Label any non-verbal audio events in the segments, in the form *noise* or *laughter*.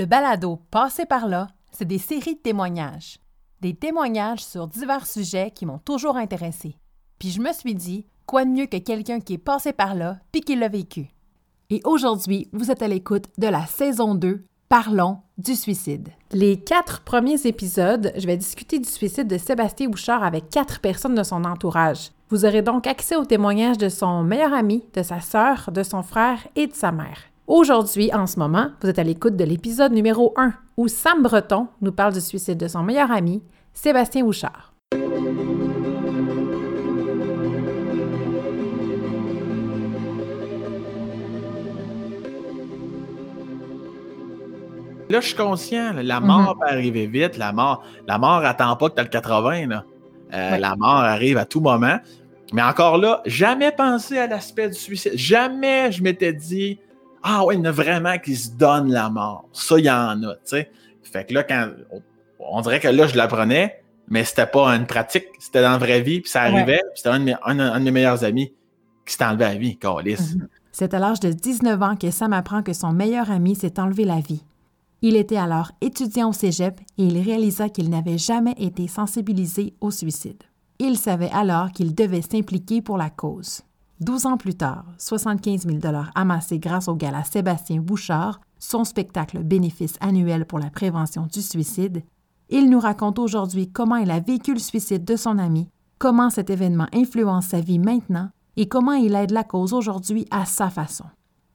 Le balado Passé par là, c'est des séries de témoignages. Des témoignages sur divers sujets qui m'ont toujours intéressé. Puis je me suis dit, quoi de mieux que quelqu'un qui est passé par là puis qui l'a vécu. Et aujourd'hui, vous êtes à l'écoute de la saison 2, Parlons du suicide. Les quatre premiers épisodes, je vais discuter du suicide de Sébastien Bouchard avec quatre personnes de son entourage. Vous aurez donc accès aux témoignages de son meilleur ami, de sa sœur, de son frère et de sa mère. Aujourd'hui, en ce moment, vous êtes à l'écoute de l'épisode numéro 1 où Sam Breton nous parle du suicide de son meilleur ami, Sébastien Bouchard. Là, je suis conscient, la mort peut arriver vite, la mort, la mort attend pas que tu as le 80. Là. Euh, la mort arrive à tout moment. Mais encore là, jamais pensé à l'aspect du suicide. Jamais je m'étais dit, ah ouais, il y en a vraiment qui se donnent la mort. Ça, il y en a, tu sais. Fait que là, quand on dirait que là, je l'apprenais, mais c'était pas une pratique, c'était dans la vraie vie, puis ça arrivait, puis c'était un, de mes meilleurs amis qui s'est enlevé la vie, Carlis. Mhm. C'est à l'âge de 19 ans que Sam apprend que son meilleur ami s'est enlevé la vie. Il était alors étudiant au cégep et il réalisa qu'il n'avait jamais été sensibilisé au suicide. Il savait alors qu'il devait s'impliquer pour la cause. Douze ans plus tard, 75 000 amassés grâce au gala Sébastien Bouchard, son spectacle bénéfice annuel pour la prévention du suicide, il nous raconte aujourd'hui comment il a vécu le suicide de son ami, comment cet événement influence sa vie maintenant et comment il aide la cause aujourd'hui à sa façon.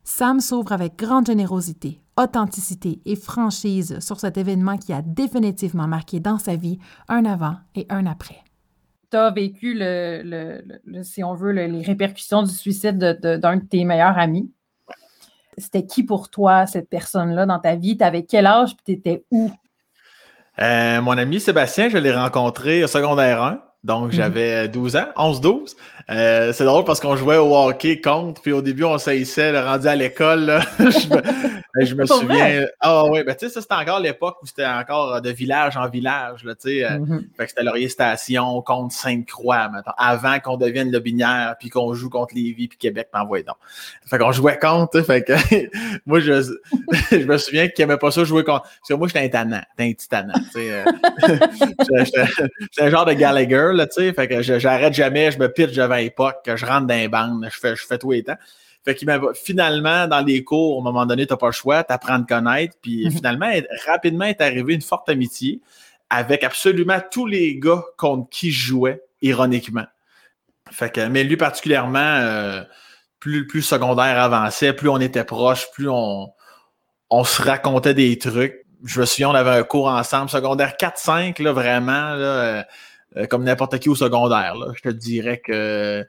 Sam s'ouvre avec grande générosité, authenticité et franchise sur cet événement qui a définitivement marqué dans sa vie un avant et un après tu as vécu, le, si on veut, les répercussions du suicide d'un de, tes meilleurs amis. C'était qui pour toi, cette personne-là, dans ta vie? Tu avais quel âge et tu étais où? Euh, mon ami Sébastien, je l'ai rencontré au secondaire 1. Donc, mhm. j'avais 12 ans, 11-12. Euh, c'est drôle parce qu'on jouait au hockey contre, puis au début, on le rendu à l'école. *laughs* je me, souviens. Ah oui, ben tu sais, ça, c'était encore l'époque où c'était encore de village en village, là, tu sais. Euh, mhm. Fait que c'était Laurier Station contre Sainte-Croix, avant qu'on devienne le Binière, puis qu'on joue contre Lévis, puis Québec, m'envoie donc. Fait qu'on jouait contre, fait que *laughs* moi, je, *laughs* je me souviens qu'il n'aimait pas ça jouer contre. Parce que moi, j'étais un tannant, un petit tannant. Euh, j'étais un genre de Gallagher, là, tu sais. Fait que j'arrête jamais, je me pitch devant l'époque, que je rentre dans les bandes, je fais, je fais tout les temps. Fait qu'il finalement, dans les cours, à un moment donné, tu n'as pas le choix, tu apprends à te connaître. Puis mhm. finalement, rapidement est arrivé une forte amitié avec absolument tous les gars contre qui je jouais, ironiquement. Fait que, mais lui particulièrement, euh, plus, plus secondaire avançait, plus on était proches, plus on, on se racontait des trucs. Je me souviens, on avait un cours ensemble, secondaire 4-5, là, vraiment, là, euh, comme n'importe qui au secondaire. Là. Je te dirais que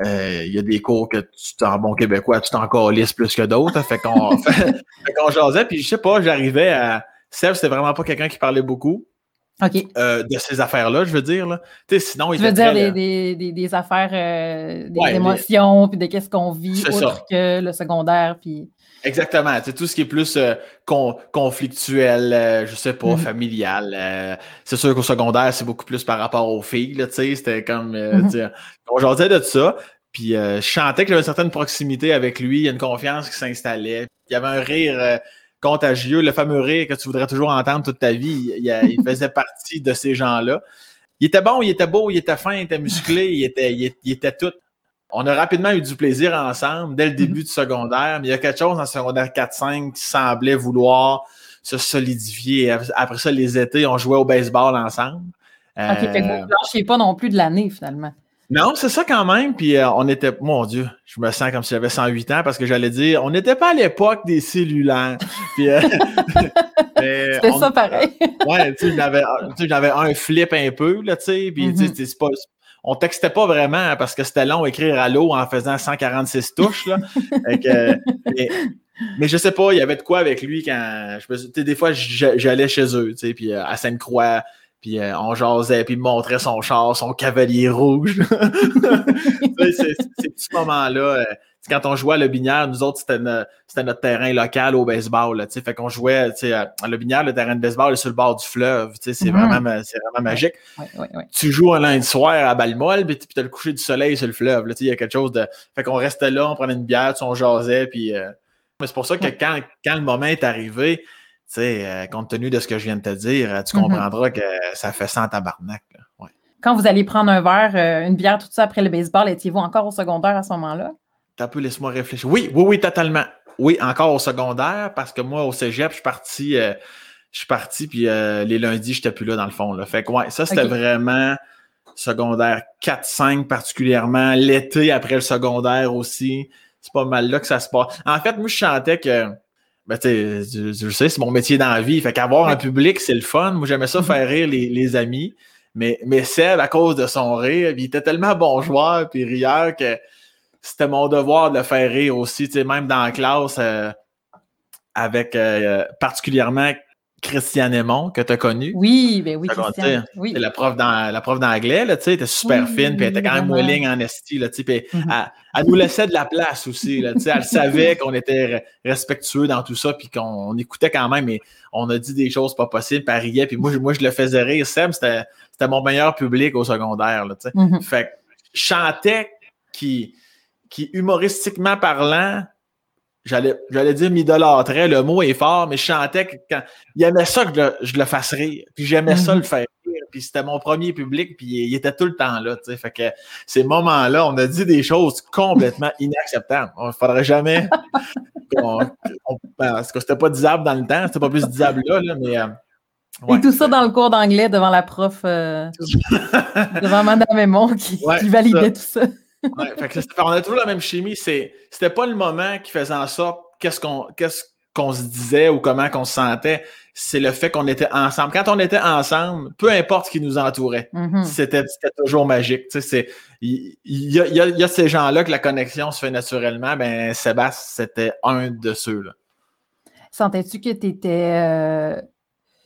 euh, il y a des cours que tu en bon québécois, tu t'en calisses plus que d'autres. Fait qu'on *laughs* fait, qu'on jasait, puis je sais pas, j'arrivais à. Seb, c'était vraiment pas quelqu'un qui parlait beaucoup. OK. Euh, de ces affaires-là, je veux dire. Là. sinon, il je veux dire des, des, des, affaires, euh, des émotions, puis de qu'est-ce qu'on vit autre que le secondaire. Puis... Exactement. C'est tout ce qui est plus euh, conflictuel, euh, je sais pas, mm-hmm. familial. Euh, c'est sûr qu'au secondaire, c'est beaucoup plus par rapport aux filles. Tu sais, c'était comme mm-hmm. on jasait de ça. Puis je chantais que j'avais une certaine proximité avec lui, il y a une confiance qui s'installait. Il y avait un rire contagieux, le fameux rire que tu voudrais toujours entendre toute ta vie. Il, faisait partie de ces gens-là. Il était bon, il était beau, il était fin, il était musclé, il était, il était tout. On a rapidement eu du plaisir ensemble dès le mhm. début du secondaire, mais il y a quelque chose en secondaire 4-5 qui semblait vouloir se solidifier. Après ça, les étés, on jouait au baseball ensemble. OK, fait que vous ne pas non plus de l'année, finalement. Non, c'est ça quand même. Puis euh, on était, mon Dieu, je me sens comme si j'avais 108 ans parce que j'allais dire, on n'était pas à l'époque des cellulaires. *laughs* Euh, *laughs* *laughs* C'était ça pareil. ouais, tu sais, j'avais un flip un peu, là, tu sais. Puis, tu sais, mhm. c'est pas, on textait pas vraiment parce que c'était long écrire à l'eau en faisant 146 touches. Là. *laughs* mais, je sais pas, il y avait de quoi avec lui quand. Je, des fois, j'allais chez eux, puis euh, à Sainte-Croix, puis euh, on jasait, puis il me montrait son char, son cavalier rouge. ces, petits moments-là. Euh, quand on jouait à Le Binière, nous autres, c'était, notre terrain local au baseball. Là, fait qu'on jouait à Le Binière, le terrain de baseball est sur le bord du fleuve. C'est, mm-hmm. vraiment, c'est vraiment magique. Tu joues un lundi soir à Balmol, puis tu as le coucher du soleil sur le fleuve. Il y a quelque chose de. Fait qu'on restait là, on prenait une bière, on jasait, puis. Euh, c'est pour ça que quand, quand le moment est arrivé, euh, compte tenu de ce que je viens de te dire, tu Mhm. comprendras que ça fait 100 tabarnak. là. Quand vous allez prendre un verre, euh, une bière, tout ça après le baseball, étiez-vous encore au secondaire à ce moment-là? T'as un peu, laisse-moi réfléchir. Oui, oui, oui, totalement. Oui, encore au secondaire, parce que moi, au cégep, je suis parti, euh, je suis parti, puis euh, les lundis, j'étais plus là, dans le fond. Là. Fait que, ouais, ça, c'était vraiment secondaire 4-5 particulièrement. L'été, après le secondaire aussi. C'est pas mal là que ça se passe. En fait, moi, je chantais que, ben, tu sais, je, je sais, c'est mon métier dans la vie. Fait qu'avoir Ouais. un public, c'est le fun. Moi, j'aimais ça Mhm. faire rire les, les amis. Mais, mais Seb, à cause de son rire, il était tellement bon joueur puis rieur que c'était mon devoir de le faire rire aussi, tu sais, même dans la classe, euh, avec euh, particulièrement Christiane Aymon, que tu as connu. Oui, ben oui, Ça compte, Christian. tu sais, Oui. C'est la prof dans la prof d'anglais, tu sais, était super Oui, fine, puis elle était quand même willing en esti, là, tu sais, puis Mhm. elle, elle nous laissait de la place aussi, là, tu sais, elle savait qu'on était re- respectueux dans tout ça, puis qu'on on écoutait quand même, mais on a dit des choses pas possibles, puis elle riait, puis moi, je- moi, je le faisais rire. Seb, c'était mon meilleur public au secondaire, là, tu sais. Mhm. Fait que je chantais qui, qui humoristiquement parlant, j'allais, j'allais dire m'idolâtrait, le mot est fort, mais je chantais que quand il aimait ça que je le, je le fasse rire. Puis j'aimais ça Mhm. le faire rire. Puis c'était mon premier public, puis il, il était tout le temps là. tu sais. Fait que ces moments-là, on a dit des choses complètement *laughs* inacceptables. Il ne faudrait jamais *laughs* qu'on. ben, parce que c'était pas disable dans le temps, c'était pas plus disable là, là, mais. euh, ouais. Et tout ça dans le cours d'anglais devant la prof, euh, *laughs* devant Madame Aymon qui, Ouais, qui validait tout ça. Ouais, fait que c'est- on a toujours la même chimie. C'était pas le moment qui faisait en sorte qu'est-ce qu'on, qu'est-ce qu'on se disait ou comment qu'on se sentait. C'est le fait qu'on était ensemble. Quand on était ensemble, peu importe ce qui nous entourait, Mhm. c'était, c'était toujours magique. Il, y, a, y y ces gens-là que la connexion se fait naturellement. Ben, Sébastien, c'était un de ceux-là. Sentais-tu que tu étais.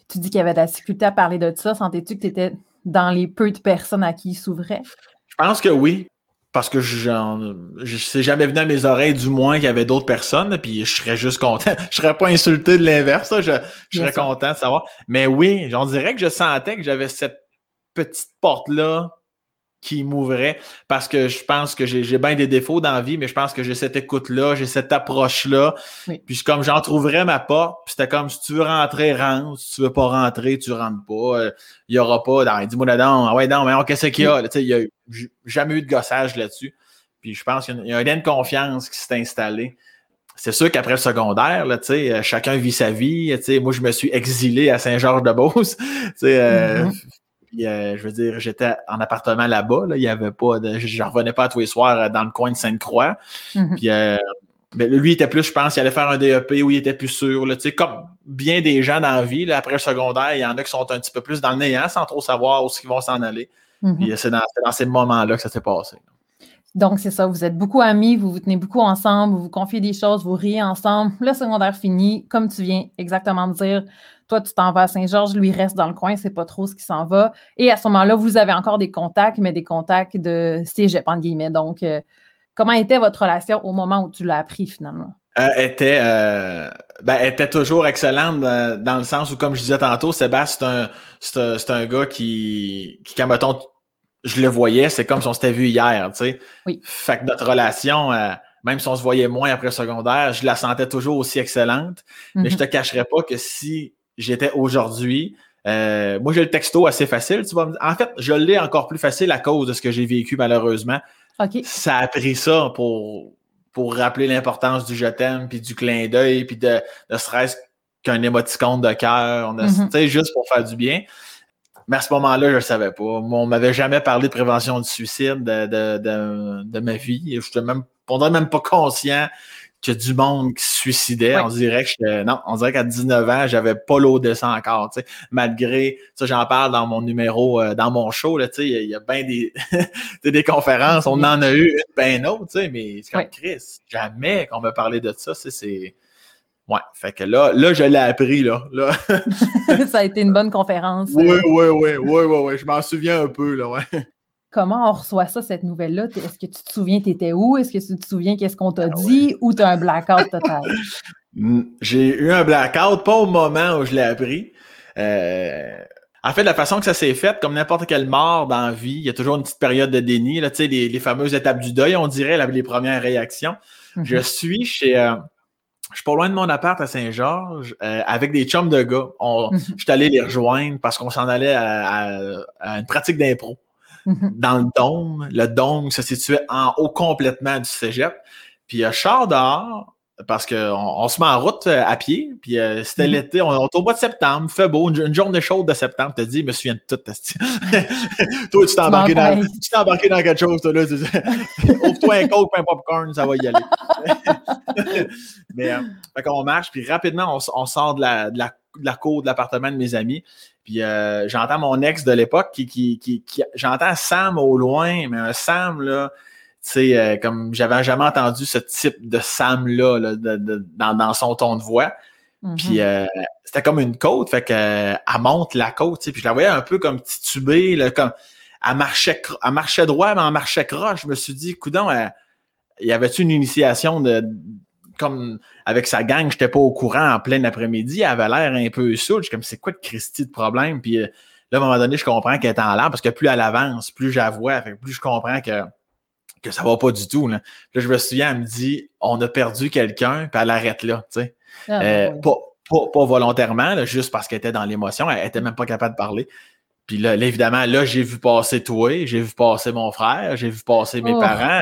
tu dis qu'il y avait de la difficulté à parler de ça. Sentais-tu que tu étais dans les peu de personnes à qui il s'ouvrait? Je pense que oui. Parce que j'en, je sais jamais venu à mes oreilles, du moins, qu'il y avait d'autres personnes, puis je serais juste content. *laughs* Je serais pas insulté de l'inverse, là. je, je serais content de savoir. Mais oui, on dirait que je sentais que j'avais cette petite porte-là qui m'ouvrait parce que je pense que j'ai bien des défauts dans la vie, mais je pense que j'ai cette écoute-là, j'ai cette approche-là. Oui. Puis comme j'en trouverais ma porte, puis c'était comme si tu veux rentrer, rentre. Si tu veux pas rentrer, tu rentres pas. Euh, Il y aura pas. dans- Dis-moi là-dedans, ah ouais, non, mais qu'est-ce qu'il y a? Il y a jamais eu de gossage là-dessus. Puis je pense qu'il y a un lien de confiance qui s'est installé. C'est sûr qu'après le secondaire, là, tu sais, euh, chacun vit sa vie. tu sais, Moi, je me suis exilé à Saint-Georges-de-Beauce. *laughs* Euh, Mhm. Puis, euh, je veux dire, j'étais en appartement là-bas. Là, il y avait pas de, je, je revenais pas tous les soirs euh, dans le coin de Sainte-Croix. Mhm. Puis euh, ben, lui, il était plus, je pense, il allait faire un DEP où il était plus sûr. Là, comme bien des gens dans la vie, là, après le secondaire, il y en a qui sont un petit peu plus dans le néant sans trop savoir où ils vont s'en aller. Mhm. Puis euh, c'est dans, c'est dans ces moments-là que ça s'est passé. Donc, c'est ça, vous êtes beaucoup amis, vous vous tenez beaucoup ensemble, vous vous confiez des choses, vous riez ensemble. Le secondaire fini, comme tu viens exactement de dire, toi, tu t'en vas à Saint-Georges, lui reste dans le coin, c'est pas trop ce qui s'en va. Et à ce moment-là, vous avez encore des contacts, mais des contacts de cégep, entre guillemets. Donc, euh, comment était votre relation au moment où tu l'as appris finalement? Euh, était, euh, ben, elle était toujours excellente dans, dans le sens où, comme je disais tantôt, Sébastien, c'est un, c'est un, c'est un gars qui, qui, quand mettons, je le voyais, c'est comme si on s'était vu hier, tu sais. Oui. Fait que notre relation, euh, même si on se voyait moins après le secondaire, je la sentais toujours aussi excellente. Mais je Mhm. te cacherais pas que si j'étais aujourd'hui, euh, moi j'ai le texto assez facile, tu vas me dire. En fait, je l'ai encore plus facile à cause de ce que j'ai vécu malheureusement. Ça a pris ça pour, pour rappeler l'importance du je t'aime, puis du clin d'œil, puis de ne serait-ce qu'un émoticône de cœur, sais, juste pour faire du bien. Mais à ce moment-là, je ne le savais pas. Moi, on m'avait jamais parlé de prévention du suicide de, de, de, de ma vie. Je n'étais même, on même pas conscient qu'il y a du monde qui se suicidait. On dirait que non, on dirait qu'à 19 ans, j'avais pas l'eau de sang encore. tu sais. Malgré ça, j'en parle dans mon numéro, euh, dans mon show. Là, tu sais, il y a- a bien des, *laughs* des conférences. On en a eu une ben autre, tu sais, mais c'est comme. Chris. Jamais qu'on me parlait de ça. c'est- C'est. Ouais. Fait que là, là, je l'ai appris, là. là. *laughs* ça a été une bonne *laughs* conférence. oui, oui, oui, oui, oui, oui. Je m'en souviens un peu, là, ouais. Comment on reçoit ça, cette nouvelle-là? Est-ce que tu te souviens, tu étais où? Est-ce que tu te souviens qu'est-ce qu'on Ah t'a dit ou tu as un blackout total? J'ai eu un blackout, pas au moment où je l'ai appris. Euh, en fait, la façon que ça s'est fait, comme n'importe quelle mort dans la vie, il y a toujours une petite période de déni. Là, les, les fameuses étapes du deuil, on dirait, là, les premières réactions. Mhm. Je suis chez, euh, je suis pas loin de mon appart à Saint-Georges euh, avec des chums de gars. On, Mhm. Je suis allé les rejoindre parce qu'on s'en allait à, à- à une pratique d'impro *laughs* Dans le dôme. Le dôme se situait en haut complètement du cégep. Puis euh, sors dehors parce qu'on on se met en route euh, à pied. Puis euh, c'était Mhm. l'été, on, on est au mois de septembre, fait beau, une, une journée chaude de septembre. T'as dit, je me souviens de tout. *laughs* toi, tu t'es embarqué, dans, tu t'es embarqué dans quelque chose, toi, là. tu. *laughs* Ouvre-toi un coke, un popcorn, ça va y aller. Mais, euh, fait qu'on marche, puis rapidement, on, sort de la, de, la, de la cour de l'appartement de mes amis. Puis euh, j'entends mon ex de l'époque qui, qui, qui, qui- j'entends Sam au loin, mais un Sam là, tu sais, euh, comme j'avais jamais entendu ce type de Sam là, de- de- dans, dans son ton de voix. Mhm. Puis euh, c'était comme une côte, fait que euh, elle monte la côte, tu sais, puis je la voyais un peu comme titubée, là, comme elle marchait, elle marchait droit, mais elle marchait croche. Je me suis dit, coudon, elle- y avait-tu une initiation de comme avec sa gang, j'étais pas au courant en plein après-midi, elle avait l'air un peu saoule. Je suis comme c'est quoi de Christy de problème? Puis euh, là, à un moment donné, je comprends qu'elle est en l'air parce que plus elle avance, plus j'avoue, plus je comprends que, que ça va pas du tout. Là. Je me souviens, elle me dit on a perdu quelqu'un, puis elle arrête là, tu sais. Ah, Euh, oui. pas, pas, pas volontairement, là, juste parce qu'elle était dans l'émotion, elle était même pas capable de parler. Puis là, là, évidemment, là, j'ai vu passer toi, j'ai vu passer mon frère, j'ai vu passer mes Oh. parents.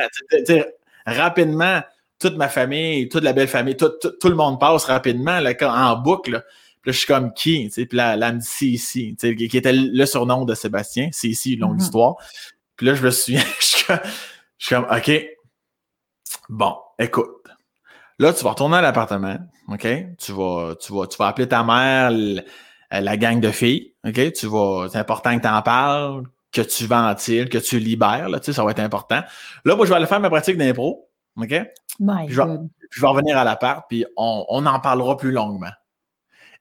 Rapidement, toute ma famille, toute la belle famille, tout, tout, tout le monde passe rapidement là, en boucle. là. Puis là, je suis comme qui? Puis là, là, elle me dit qui était le surnom de Sébastien, Cici, longue Mhm. histoire. Puis là, je me souviens, *laughs* je suis comme, je suis comme, OK, bon, écoute. Là, tu vas retourner à l'appartement, OK? Tu vas, tu vas, tu vas appeler ta mère, la gang de filles, OK? Tu vas, c'est important que tu en parles, que tu ventiles, que tu libères, là, tu sais, ça va être important. Là, moi, je vais aller faire ma pratique d'impro, OK? My je vais- God. Puis je vais revenir à l'appart, puis on, on en parlera plus longuement.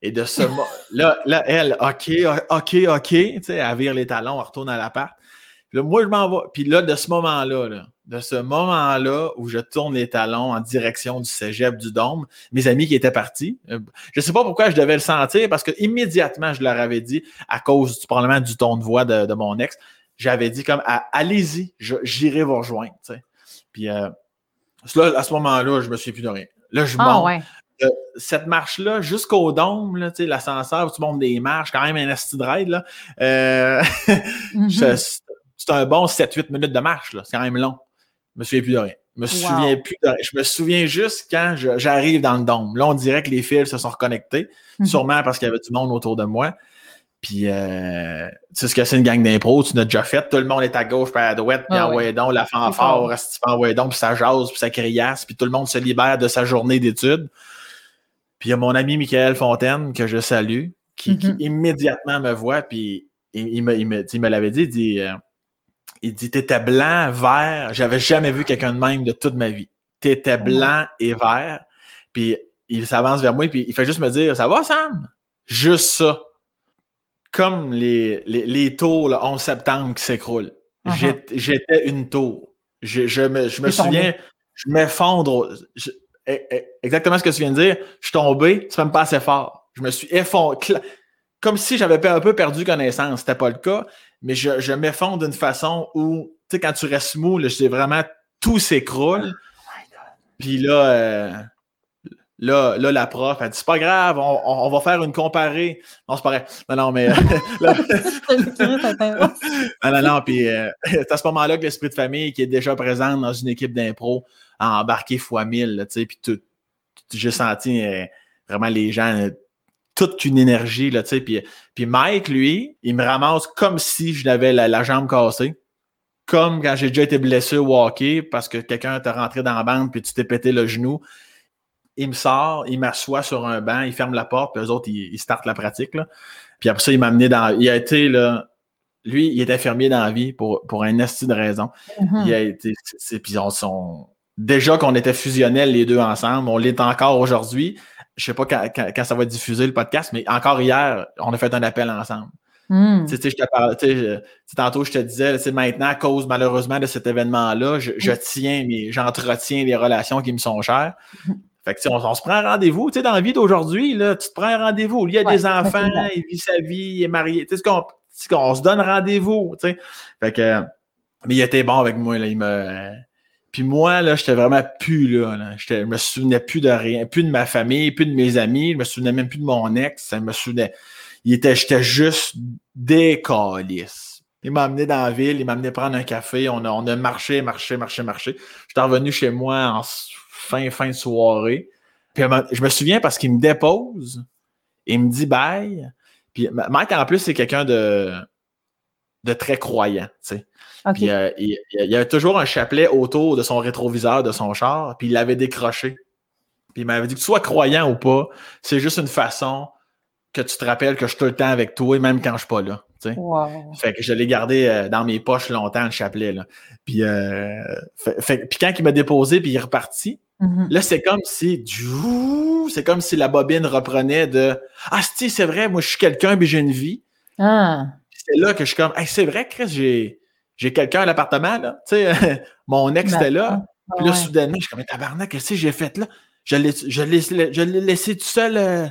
Et de ce *laughs* là, là, elle, OK, OK, OK, tu sais, elle vire les talons, elle retourne à l'appart. Puis là, moi, je m'en vais. Puis là, de ce moment-là, là, de ce moment-là où je tourne les talons en direction du cégep du Dôme, mes amis qui étaient partis, euh, je sais pas pourquoi je devais le sentir, parce que immédiatement, je leur avais dit, à cause du, probablement du ton de voix de, de mon ex, j'avais dit comme, allez-y, j'irai vous rejoindre. Puis euh, là, à ce moment-là, je me suis plus de rien. Là, je Ah monte ouais. cette marche-là jusqu'au dôme, là, l'ascenseur, où tu montes des marches, quand même un asti là. Euh, *laughs* Mhm. c'est un bon 7-8 minutes de marche, là. C'est quand même long. Je me souviens plus de rien. Je me souviens plus de rien. Je me souviens juste quand je- j'arrive dans le dôme. Là, on dirait que les fils se sont reconnectés, Mhm. sûrement parce qu'il y avait du monde autour de moi. Puis, euh, tu sais ce que c'est une gang d'impro, tu l'as déjà fait. Tout le monde est à gauche, puis à droite, puis Ah en ouais. donc, la fanfare, en donc, puis ça jase, puis ça criasse, puis tout le monde se libère de sa journée d'études. Puis il y a mon ami Michael Fontaine, que je salue, qui, qui Mhm. immédiatement me voit, puis il, il me, il me, il me l'avait dit, il dit, euh, il dit, t'étais blanc, vert, j'avais jamais vu quelqu'un de même de toute ma vie. T'étais blanc et vert, puis il s'avance vers moi, puis il fait juste me dire, ça va Sam? Juste ça. Comme les, les, les tours le 11 septembre qui s'écroulent. Uh-huh. J'étais- J'étais une tour. Je, je me, je me tombé. souviens, je m'effondre. e- e- exactement ce que tu viens de dire. Je suis tombé, c'est même pas assez fort. Je me suis effondré. Comme si j'avais un peu perdu connaissance. C'était pas le cas, mais je, je m'effondre d'une façon où, tu sais, quand tu restes mou, là, vraiment, tout s'écroule. Puis là, euh, là, là, la prof, elle dit, c'est pas grave, on, on- va faire une comparée. Non, c'est pas vrai. Non, non, mais. euh, *laughs* non, non, non. Puis euh, c'est à ce moment-là que l'esprit de famille qui est déjà présent dans une équipe d'impro a embarqué fois mille, puis j'ai senti euh, vraiment les gens, toute une énergie, puis, puis Mike, lui, il me ramasse comme si je n'avais la, la jambe cassée. Comme quand j'ai déjà été blessé au hockey parce que quelqu'un t'a rentré dans la bande puis tu t'es pété le genou. Il me sort, il m'assoit sur un banc, il ferme la porte, puis eux autres, ils, ils startent la pratique. Là. Puis après ça, il m'a amené dans. Il a été là. Lui, il est infirmier dans la vie pour, pour un esti de raison. Mhm. Il a été. Puis on sont. Déjà qu'on était fusionnels les deux ensemble, on l'est encore aujourd'hui. Je sais pas quand, quand- quand ça va être diffusé le podcast, mais encore hier, on a fait un appel ensemble. Tu sais, tu sais, je te parlais, tu sais, je- tu sais, tantôt, je te disais, maintenant, à cause malheureusement de cet événement-là, je, je tiens, mais j'entretiens les relations qui me sont chères. Fait que, on, on se prend un rendez-vous. Tu sais, dans la vie d'aujourd'hui, là, tu te prends un rendez-vous. Lui, il a Ouais, des enfants, il vit sa vie, il est marié. Tu sais, ce qu'on qu'on se donne rendez-vous, tu sais. Fait que, mais il était bon avec moi, là. Il me, Puis moi, là, j'étais vraiment plus là. là. Je me souvenais plus de rien, plus de ma famille, plus de mes amis. Je me souvenais même plus de mon ex. Ça me souvenait. Il était, j'étais juste décalisse. Il m'a amené dans la ville, il m'a amené prendre un café. On a, on a marché, marché, marché, marché. J'étais revenu chez moi en fin, fin de soirée. Puis je me souviens parce qu'il me dépose, il me dit bye. Puis Mike, en plus, c'est quelqu'un de, de très croyant, tu sais. OK. Puis, euh, il, il y avait toujours un chapelet autour de son rétroviseur de son char, puis il l'avait décroché. Puis il m'avait dit que tu sois croyant ou pas, c'est juste une façon que tu te rappelles que je suis tout le temps avec toi, même quand je suis pas là. Wow. Fait que je l'ai gardé euh, dans mes poches longtemps, le chapelet. Là. Puis, euh, fait- fait- puis quand il m'a déposé, puis il est reparti, Mhm. là, c'est comme si c'est comme si la bobine reprenait de Ah, si, c'est vrai, moi je suis quelqu'un, puis j'ai une vie. Ah. C'est là que je suis comme Hey, c'est vrai, Chris, j'ai, j'ai quelqu'un à l'appartement, là. Tu sais, *laughs* mon ex était là. Puis là, Ouais. soudainement, je suis comme, tabarnak, qu'est-ce que j'ai fait là? Je l'ai laissé tout seul. euh.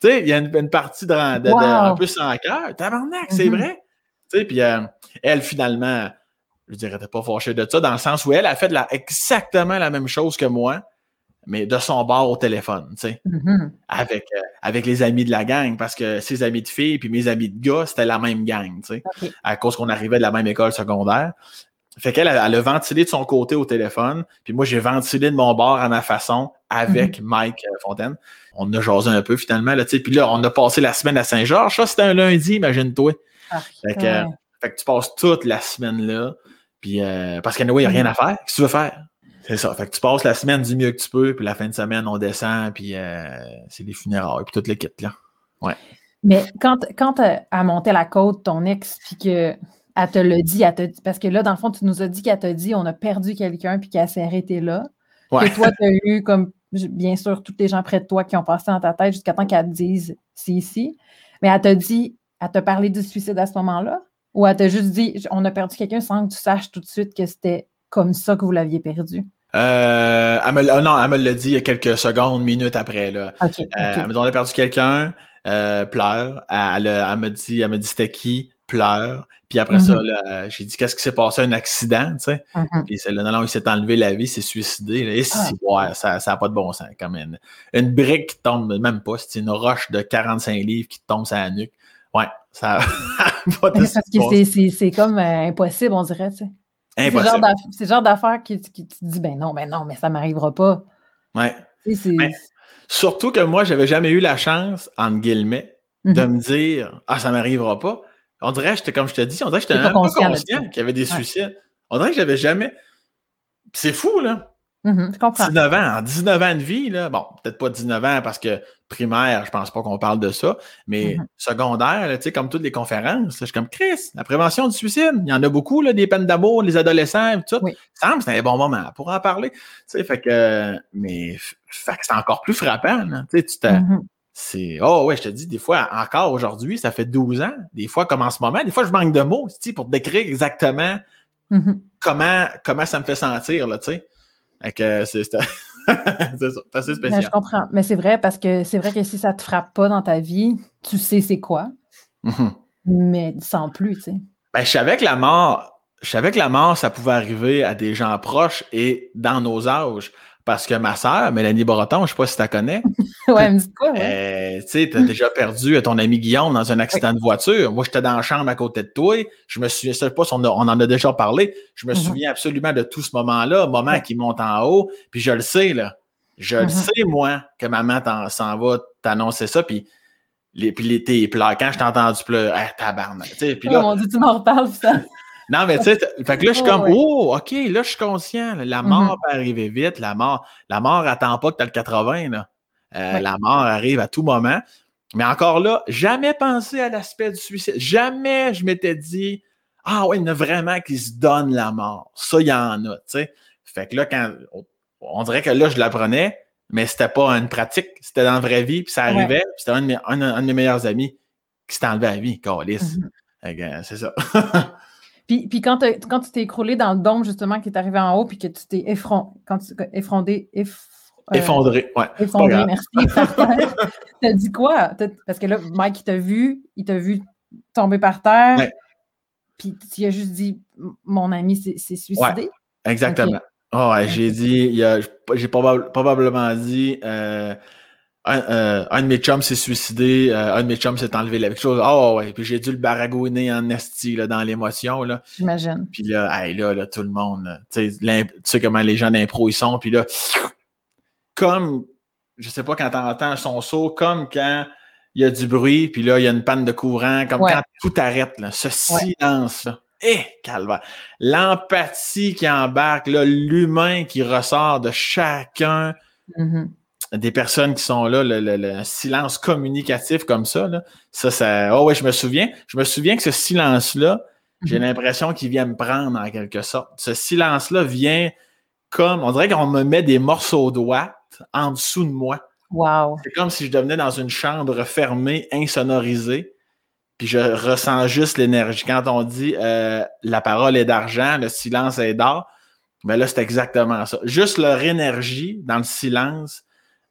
Tu sais, il y a une, une partie de, de- de- Wow. un peu sans cœur. Tabarnak, c'est Mhm. vrai. Tu sais, puis euh, elle, finalement, je dirais, t'es pas fâchée de ça, dans le sens où elle a fait la- exactement la même chose que moi, mais de son bord au téléphone, tu sais, Mhm. avec, euh, avec les amis de la gang, parce que ses amis de filles puis mes amis de gars, c'était la même gang, tu sais, à cause qu'on arrivait de la même école secondaire. Fait qu'elle, elle, elle a ventilé de son côté au téléphone, puis moi, j'ai ventilé de mon bord à ma façon avec Mike euh, Fontaine. On a jasé un peu finalement, là, tu sais, puis là, on a passé la semaine à Saint-Georges. Ça, c'était un lundi, imagine-toi. Ah, Fait que, ouais. fait que tu passes toute la semaine là, puis euh, parce qu'il n'y a rien à faire. Qu'est-ce que tu veux faire? C'est ça. Fait que tu passes la semaine du mieux que tu peux, puis la fin de semaine, on descend, puis euh, c'est les funérailles, puis toute l'équipe là. Mais quand, quand a monté la côte, ton ex, puis qu'elle te l'a dit, elle te dit- parce que là, dans le fond, tu nous as dit qu'elle t'a dit on a perdu quelqu'un, puis qu'elle s'est arrêtée là. Ouais. Que toi, tu as eu, comme bien sûr, tous les gens près de toi qui ont passé dans ta tête jusqu'à temps qu'elle te dise c'est ici. Mais elle t'a dit, elle t'a parlé du suicide à ce moment-là? Ou elle t'a juste dit on a perdu quelqu'un sans que tu saches tout de suite que c'était comme ça que vous l'aviez perdu? Euh, elle me, l'a- non, elle me l'a dit il y a quelques secondes, minutes après. Là. Euh. Elle me dit on a perdu quelqu'un, euh, pleure. Elle, elle, elle me dit, elle me dit c'était qui, pleure. Puis après ça, là, j'ai dit qu'est-ce qui s'est passé, un accident, tu sais. Mhm. Puis c'est là, non, non, il s'est enlevé la vie, s'est suicidé. Là. Et Ah. si, ouais, ça n'a pas de bon sens. Comme une, une brique qui tombe, même pas, c'est une roche de 45 livres qui tombe sur la nuque. Ouais, ça *laughs* pas de Parce que c'est- comme euh, impossible, on dirait. tu sais. C'est le genre impossible. d'aff- c'est le genre d'affaires qui, qui tu te dis ben non, ben non, mais ça m'arrivera pas. Ouais. Mais- Surtout que moi, j'avais jamais eu la chance, entre guillemets, de Mhm. me dire Ah, ça m'arrivera pas. On dirait, j'étais comme je te dis, on dirait que j'étais pas même pas conscient qu'il y avait des suicides. On dirait que j'avais jamais. C'est fou, là. Je comprends. 19 ans, en 19 ans de vie, là, bon, peut-être pas 19 ans parce que primaire, je pense pas qu'on parle de ça, mais Mhm. secondaire, tu sais, comme toutes les conférences, je suis comme Chris, la prévention du suicide, il y en a beaucoup, là, des peines d'amour, les adolescents, et tout ça. Oui. Ça me c'est un bon moment pour en parler. Tu sais, fait que, mais, fait que c'est encore plus frappant, là. Tu sais, tu t'as-. C'est, oh ouais, je te dis, des fois, encore aujourd'hui, ça fait 12 ans, des fois, comme en ce moment, des fois, je manque de mots, tu sais, pour décrire exactement Mhm. comment, comment ça me fait sentir, là, tu sais. Que c'est Mais *laughs* spécial. je comprends. Mais c'est vrai parce que c'est vrai que si ça te frappe pas dans ta vie, tu sais c'est quoi, Mhm. mais sans plus, tu sais. Ben, je savais que la mort, je savais que la mort, ça pouvait arriver à des gens proches et dans nos âges. Parce que ma sœur, Mélanie Breton, je sais pas si tu la connais, *laughs* ouais, elle me dit quoi, ouais? euh, tu sais, t'as déjà perdu ton ami Guillaume dans un accident de voiture. Moi, j'étais dans la chambre à côté de toi. Je me souviens, je sais pas si on, a- on en a déjà parlé. Je me Mhm. souviens absolument de tout ce moment-là, moment qui monte en haut. Puis je le sais, là. Je le Mhm. sais, moi, que maman s'en va t'annoncer ça. Puis les, puis les, tes pleurs. Quand je t'ai entendu pleurer, ah, tabarnak. Puis Oh là, mon Dieu, tu m'en reparles, ça. Non, mais tu sais, fait que là, je suis comme, ouais. oh, OK, là, je suis conscient. La Mhm. mort peut arriver vite. La mort, la mort attend pas que tu as le 80. Là. Euh, Ouais. La mort arrive à tout moment. Mais encore là, jamais pensé à l'aspect du suicide. Jamais je m'étais dit, ah ouais, il y en a vraiment qui se donnent la mort. Ça, il y en a, tu sais. Fait que là, quand, on, dirait que là, je l'apprenais, mais c'était pas une pratique. C'était dans la vraie vie, puis ça Ouais. arrivait. puis C'était un, de mes- un- un de mes meilleurs amis qui s'est enlevé à la vie, que, euh, C'est ça. *laughs* Puis, puis quand, tu t'es écroulé dans le dôme, justement, qui est arrivé en haut, puis que tu t'es effron... quand tu... effrondé, eff- euh, Effondré, ouais. effondré, merci. T'as dit quoi? Parce que là, Mike, il t'a vu, il t'a vu tomber par terre, Ouais. puis tu as juste dit, mon ami s'est suicidé. Exactement. Oh, ouais, j'ai dit, j'ai probablement dit, euh, un, un, de mes chums s'est suicidé, un de mes chums s'est enlevé la chose. Oh ouais, puis j'ai dû le baragouiner en esti là, dans l'émotion. là. J'imagine. Puis là, hey, là, là, tout le monde, tu sais comment les gens d'impro ils sont, puis là, comme, je sais pas quand t'entends son saut, comme quand il y a du bruit, puis là, il y a une panne de courant, comme quand tout arrête, là, ce silence-là. Eh, calvaire. L'empathie qui embarque, l'humain qui ressort de chacun mm-hmm. Des personnes qui sont là, le, silence communicatif comme ça, là, ça, ça. Oh ouais, je me souviens. Je me souviens que ce silence-là, j'ai mm-hmm. l'impression qu'il vient me prendre en quelque sorte. Ce silence-là vient comme. On dirait qu'on me met des morceaux de en dessous de moi. Wow. C'est comme si je devenais dans une chambre fermée, insonorisée puis je ressens juste l'énergie. Quand on dit euh, la parole est d'argent, le silence est d'or, ben là, c'est exactement ça. Juste leur énergie dans le silence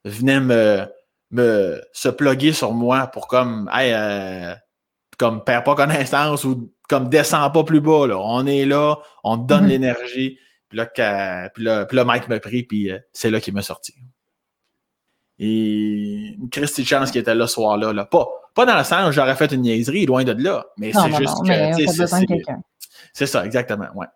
venait me, me se plugger sur moi pour comme hey, euh, comme perds pas connaissance ou comme descends pas plus bas. Là. On est là, on te donne mm-hmm. l'énergie. Puis là, puis là, puis là, Mike me prie, puis euh, c'est là qu'il m'a sorti. Et Christy Chance qui était là ce soir-là. Là. Pas, pas dans le sens où j'aurais fait une niaiserie, loin de là. Mais c'est juste que. C'est ça, exactement. Ouais.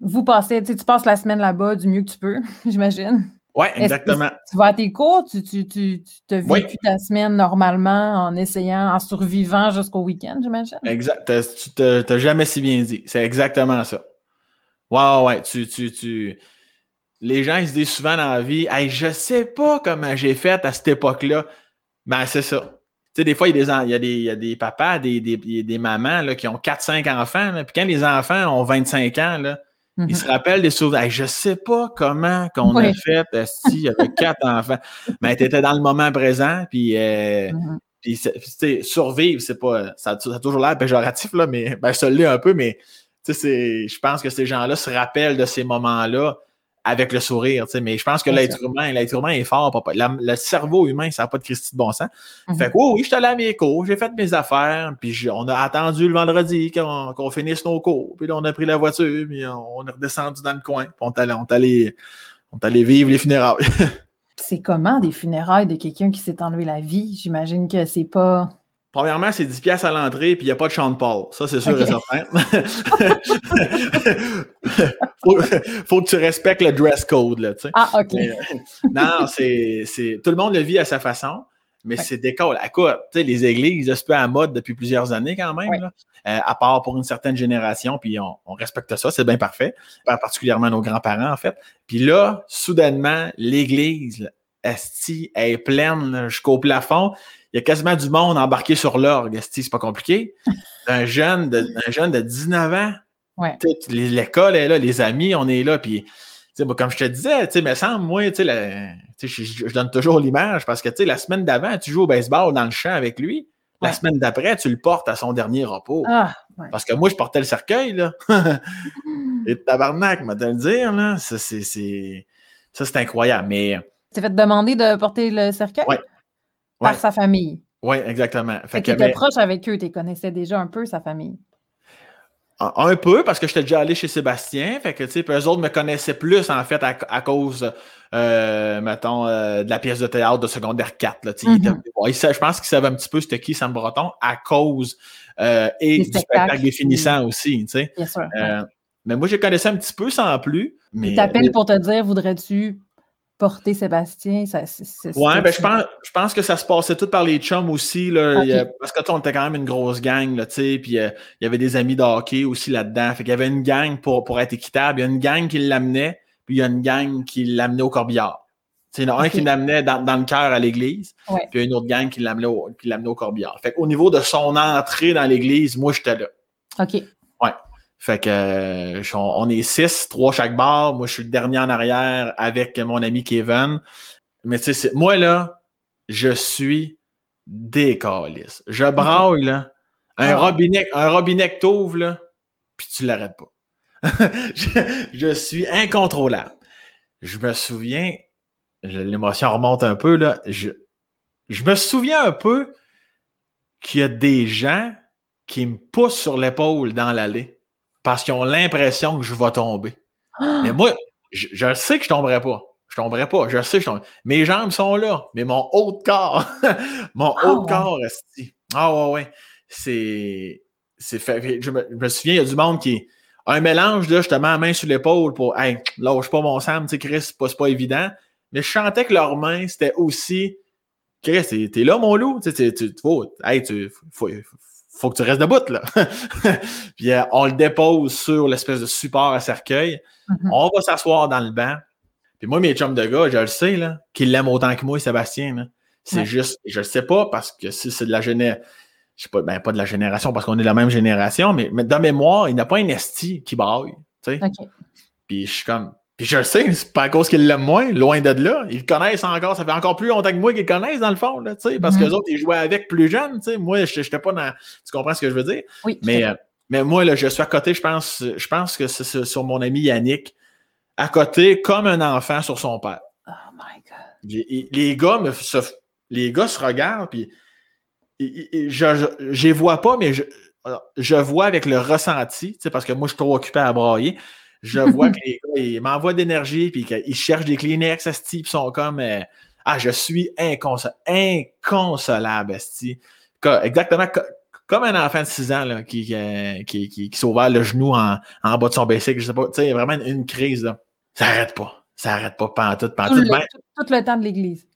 Vous passez, tu passes la semaine là-bas du mieux que tu peux, *laughs* j'imagine. Oui, exactement. Tu vas à tes cours, tu, tu, tu, tu te vécu ta semaine normalement en essayant, en survivant jusqu'au week-end, j'imagine? Exact. Tu t'as jamais si bien dit. C'est exactement ça. Ouais, ouais, tu, tu, tu. Les gens, ils se disent souvent dans la vie, hey, je sais pas comment j'ai fait à cette époque-là. Ben, c'est ça sais, des fois, il y a des, il y a des, papas, des, des, mamans là, qui ont 4-5 enfants. puis quand les enfants ont 25 ans, là, ils mm-hmm. se rappellent des souvenirs. Je je sais pas comment qu'on a fait si il y avait *laughs* quatre enfants. Mais tu étais dans le moment présent, puis, euh, mm-hmm. survivre, c'est pas. Ça, a toujours l'air péjoratif, là, mais ben, ça l'est un peu, mais je pense que ces gens-là se rappellent de ces moments-là avec le sourire, tu sais, mais je pense que l'être humain, l'être humain est fort. Papa. le cerveau humain, ça n'a pas de Christie de bon sens. Mhm. Fait que oui, je suis allé à mes cours, j'ai fait mes affaires, puis on a attendu le vendredi qu'on finisse nos cours, puis là, on a pris la voiture, puis on, est redescendu dans le coin, puis on est allé, on allé vivre les funérailles. *laughs* c'est comment des funérailles de quelqu'un qui s'est enlevé la vie? J'imagine que c'est pas Premièrement, c'est 10 pièces à l'entrée, puis il n'y a pas de chant de Paul. Ça, c'est sûr et certain. *laughs* faut, faut que tu respectes le dress code, là, tu sais. Ah, OK. Euh, non, c'est, Tout le monde le vit à sa façon, mais c'est d'école. À quoi? Tu sais, les églises, c'est à mode depuis plusieurs années quand même, là, euh, à part pour une certaine génération, puis on, respecte ça, c'est bien parfait. Particulièrement nos grands-parents, en fait. Puis là, soudainement, l'église, Esti est pleine jusqu'au plafond il y a quasiment du monde embarqué sur l'orgue. C'est pas compliqué. *laughs* Un jeune, de, un jeune de 19 ans. L'école est là, les amis, on est là. Puis, comme je te disais, mais semble, moi, je, je, donne toujours l'image parce que la semaine d'avant, tu joues au baseball dans le champ avec lui. La semaine d'après, tu le portes à son dernier repos. Ah, parce que moi, je portais le cercueil. Là. *laughs* Et tabarnak, m'a le dire. Là? Ça, c'est incroyable. Mais. Tu fait demander de porter le cercueil? Oui par sa famille. Oui, exactement. Fait, que tu étais proche avec eux, tu connaissais déjà un peu sa famille. Un peu, parce que j'étais déjà allé chez Sébastien. Fait que, tu sais, eux autres me connaissaient plus, en fait, à, cause, euh, mettons, euh, de la pièce de théâtre de secondaire 4. Là, mm-hmm. je pense qu'ils savaient un petit peu c'était qui Sam Breton à cause euh, et du spectacle définissant aussi, tu sais. Bien sûr. mais moi, je connaissais un petit peu sans plus. Mais, Ils t'appellent pour te dire, voudrais-tu porter Sébastien. Ça, ouais, ben, je pense, je pense que ça se passait tout par les chums aussi. Là, parce que on était quand même une grosse gang, là, puis euh, il y avait des amis de hockey aussi là-dedans. Fait qu'il y avait une gang pour, pour être équitable. Il y a une gang qui l'amenait, puis il y a une gang qui l'amenait au corbillard. Il y en a un qui l'amenait dans, dans, le cœur à l'église, puis il y a une autre gang qui l'amenait au, qui au corbillard. Fait qu'au niveau de son entrée dans l'église, moi, j'étais là. OK. Ouais. Fait que euh, on, est six, trois chaque bar. Moi, je suis le dernier en arrière avec mon ami Kevin. Mais tu sais, moi là, je suis décaliste. Je braille là. Un ah. robinet, un robinet t'ouvre là, puis tu l'arrêtes pas. *laughs* je, suis incontrôlable. Je me souviens, l'émotion remonte un peu là. Je, je me souviens un peu qu'il y a des gens qui me poussent sur l'épaule dans l'allée parce qu'ils ont l'impression que je vais tomber. *gasps* Mais moi, je, je sais que je tomberais pas. Je tomberais pas. Je sais, je tomberais. Mes jambes sont là, mais mon haut de corps, *laughs* mon Ah, haut de ouais. corps, esti. Ah ouais, ouais. C'est. C'est fait. Je me, je me souviens, il y a du monde qui. Un mélange, là, justement, main sur l'épaule pour Hey, lâche pas mon Sam, tu sais, Chris, c'est pas, pas évident. Mais je sentais que leurs mains, c'était aussi. Chris, t'es t'es là, mon loup. Tu sais, tu- tu- faut, hey, tu, faut, faut que tu restes debout, là. *laughs* Puis euh, on le dépose sur l'espèce de support à cercueil. Mhm. On va s'asseoir dans le banc. Puis moi, mes chums de gars, je le sais, là, qu'ils l'aiment autant que moi, Sébastien. là. C'est Ouais. juste, je le sais pas parce que si c'est de la génération, je sais pas, ben pas de la génération parce qu'on est de la même génération, mais, mais dans mémoire, il n'a pas un esti qui braille. Tu sais. OK. Puis je suis comme. Puis je le sais, c'est pas à cause qu'ils l'aiment moins, loin de là. Ils le connaissent encore, ça fait encore plus longtemps que moi qu'ils le connaissent, dans le fond, là, tu sais, parce Mhm. que les autres, ils jouaient avec plus jeunes, tu sais. Moi, je n'étais pas dans. Tu comprends ce que je veux dire? Oui. Mais, euh, mais moi, là, je suis à côté, je pense, je pense que c'est sur mon ami Yannick, à côté, comme un enfant sur son père. Oh my God. Les, les gars me se, les gars se regardent, puis je je je les vois pas, mais je, je vois avec le ressenti, tu sais, parce que moi, je suis trop occupé à brailler. Je vois que les gars, ils m'envoient d'énergie, puis qu'ils cherchent des Kleenex, esti, puis ils sont comme euh, Ah, je suis inconsol inconsolable, esti. Exactement co- comme un enfant de 6 ans là, qui, qui, qui, qui, qui s'est ouvert le genou en, en bas de son bicycle, je sais pas, tu sais, vraiment une, crise, là. Ça arrête pas. Ça arrête pas, pantoute, Tout pantoute. le, Ben, tout- tout le temps de l'église.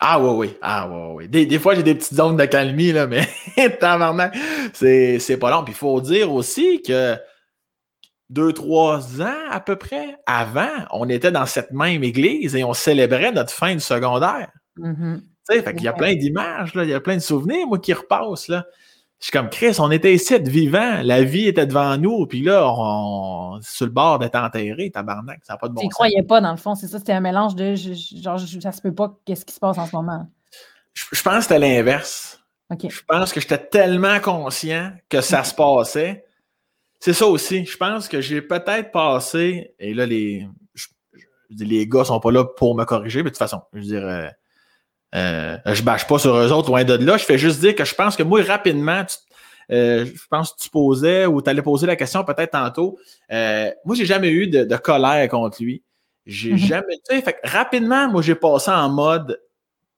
ah oui, oui. Ah oui, oui. Des, des fois, j'ai des petites zones de calmie, là, *laughs* mais tabarnak, c'est pas long. Puis il faut dire aussi que deux, trois ans à peu près avant, on était dans cette même église et on célébrait notre fin du secondaire. Tu sais, fait qu'il y a plein d'images, il y a plein de souvenirs, moi, qui repassent, là. Je suis comme Chris, on était ici, vivant, la vie était devant nous, puis là, on, sur le bord d'être enterré, tabarnak, ça n'a pas de bon tu sens. croyais pas, dans le fond. C'est ça, c'était un mélange de je- genre, je- ça se peut pas, qu'est-ce qui se passe en ce moment? Je, je pense que c'était l'inverse. Je pense que j'étais tellement conscient que ça se passait. C'est ça aussi. Je pense que j'ai peut-être passé, et là, les, je, je les gars sont pas là pour me corriger, mais de toute façon, je veux dire, euh, euh, je bâche pas sur eux autres, loin de là. Je fais juste dire que je pense que moi, rapidement, tu- euh, je pense que tu posais ou tu allais poser la question peut-être tantôt. Euh, moi, j'ai jamais eu de, de colère contre lui. J'ai Mhm. jamais. Tu sais, fait que rapidement, moi, j'ai passé en mode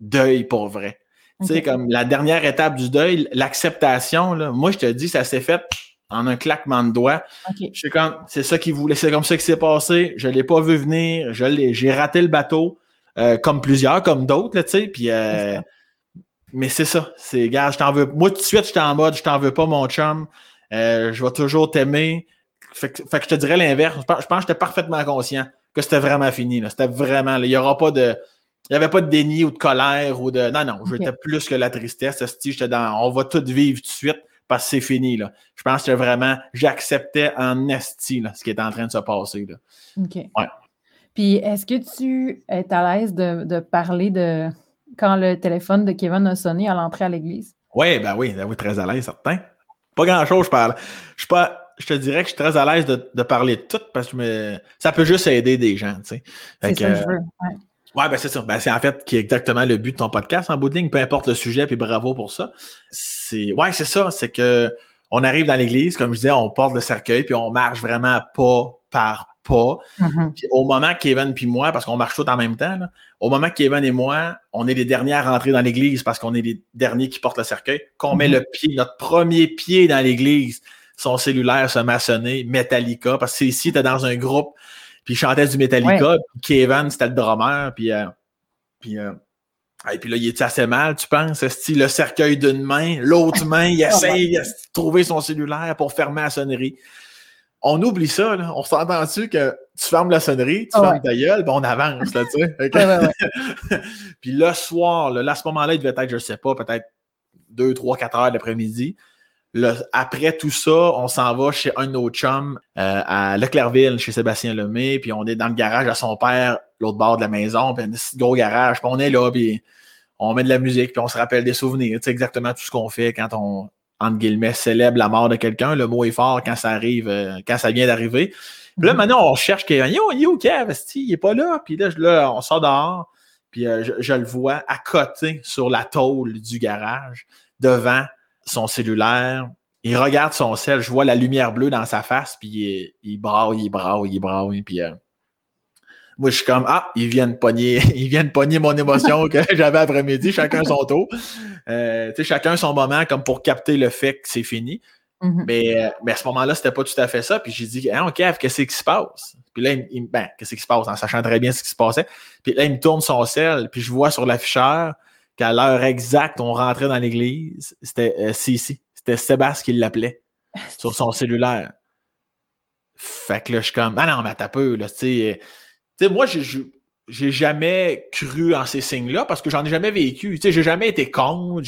deuil pour vrai. Tu sais, comme la dernière étape du deuil, l'acceptation, là, moi, je te dis, ça s'est fait en un claquement de doigts. OK. Je suis comme, c'est ça qu'il voulait, c'est comme ça qui s'est passé. Je l'ai pas vu venir. Je l'ai, j'ai raté le bateau, euh, comme plusieurs, comme d'autres, là, tu sais. Puis, euh, C'est mais c'est ça. C'est, gars, je t'en veux. Moi, tout de suite, j'étais en mode, je t'en veux pas, mon chum. Euh, je vais toujours t'aimer. Fait que, fait que je te dirais l'inverse. Je pense, je pense que j'étais parfaitement conscient que c'était vraiment fini. Là. C'était vraiment. Il y aura pas de. Il n'y avait pas de déni ou de colère ou de. Non, non, j'étais plus que la tristesse. J'étais dans. On va tout vivre tout de suite parce que c'est fini. Là. Je pense que vraiment. J'acceptais en esti là, ce qui était en train de se passer. Là. OK. Ouais. Puis, est-ce que tu es à l'aise de, de parler de quand le téléphone de Kevin a sonné à l'entrée à l'église? Oui, ben oui, ben oui, très à l'aise, certain. Pas grand-chose, je parle. Je suis pas. Je te dirais que je suis très à l'aise de, de parler de tout parce que me- ça peut juste aider des gens, tu sais. C'est ça que je veux. Ouais. Ouais, ben c'est ça. Ben, c'est en fait qui est exactement le but de ton podcast en bout de ligne, peu importe le sujet, puis bravo pour ça. C'est ouais, c'est ça. C'est que on arrive dans l'église, comme je disais, on porte le cercueil, puis on marche vraiment pas par pas. Mhm. Puis au moment que Kevin puis moi, parce qu'on marche tous en même temps, là, au moment que Kevin et moi, on est les derniers à rentrer dans l'église parce qu'on est les derniers qui portent le cercueil, qu'on met Mhm. le pied, notre premier pied dans l'église, son cellulaire se sonner, Metallica, parce que c'est ici, t'es dans un groupe, puis il chantait du Metallica, puis Kevin, c'était le drummer, puis, euh, puis, euh, et puis là, il est assez mal, tu penses? Est-ce le cercueil d'une main, l'autre *laughs* main, il essaye de trouver son cellulaire pour fermer la sonnerie. On oublie ça, là. On s'entend-tu que tu fermes la sonnerie, tu Ah ouais. fermes ta gueule, ben on avance, là, tu sais. *laughs* Ouais, ouais, *laughs* puis le soir, là, là, à ce moment-là, il devait être, je sais pas, peut-être 2, 3, 4 heures l'après-midi. Le- après tout ça, on s'en va chez un de nos chums euh, à Leclerville, chez Sébastien Lemay, puis on est dans le garage à son père, l'autre bord de la maison, puis un petit gros garage, puis on est là, puis on met de la musique, puis on se rappelle des souvenirs. C'est exactement tout ce qu'on fait quand on, entre guillemets, célèbre la mort de quelqu'un. Le mot est fort quand ça arrive, euh, quand ça vient d'arriver. Puis là, Mhm. maintenant, on cherche Kevin. Yo, yo, Kev, il est pas là. Puis là, je- là, on sort dehors, puis euh, je, je le vois à côté sur la tôle du garage, devant son cellulaire. Il regarde son sel, je vois la lumière bleue dans sa face, puis il, il braille, il braille, il braille, puis euh, Moi, je suis comme, ah, ils viennent pogner, *laughs* ils viennent pogner mon émotion que *laughs* j'avais après-midi, chacun son *laughs* tour. Euh, chacun son moment comme pour capter le fait que c'est fini. Mhm. Mais, euh, mais à ce moment-là, c'était pas tout à fait ça. Puis j'ai dit, ah, Kev, qu'est-ce qui se passe? Puis là, il, ben, qu'est-ce qui se passe? En sachant très bien ce qui se passait. Puis là, il me tourne son sel, puis je vois sur l'afficheur qu'à l'heure exacte, on rentrait dans l'église. C'était euh, Cici. C'était Sébastien qui l'appelait *laughs* sur son cellulaire. Fait que là, je suis comme, ah non, mais t'as peu, là, tu sais. euh, moi, j'ai- jamais cru en ces signes-là parce que j'en ai jamais vécu. Tu sais, j'ai jamais été con.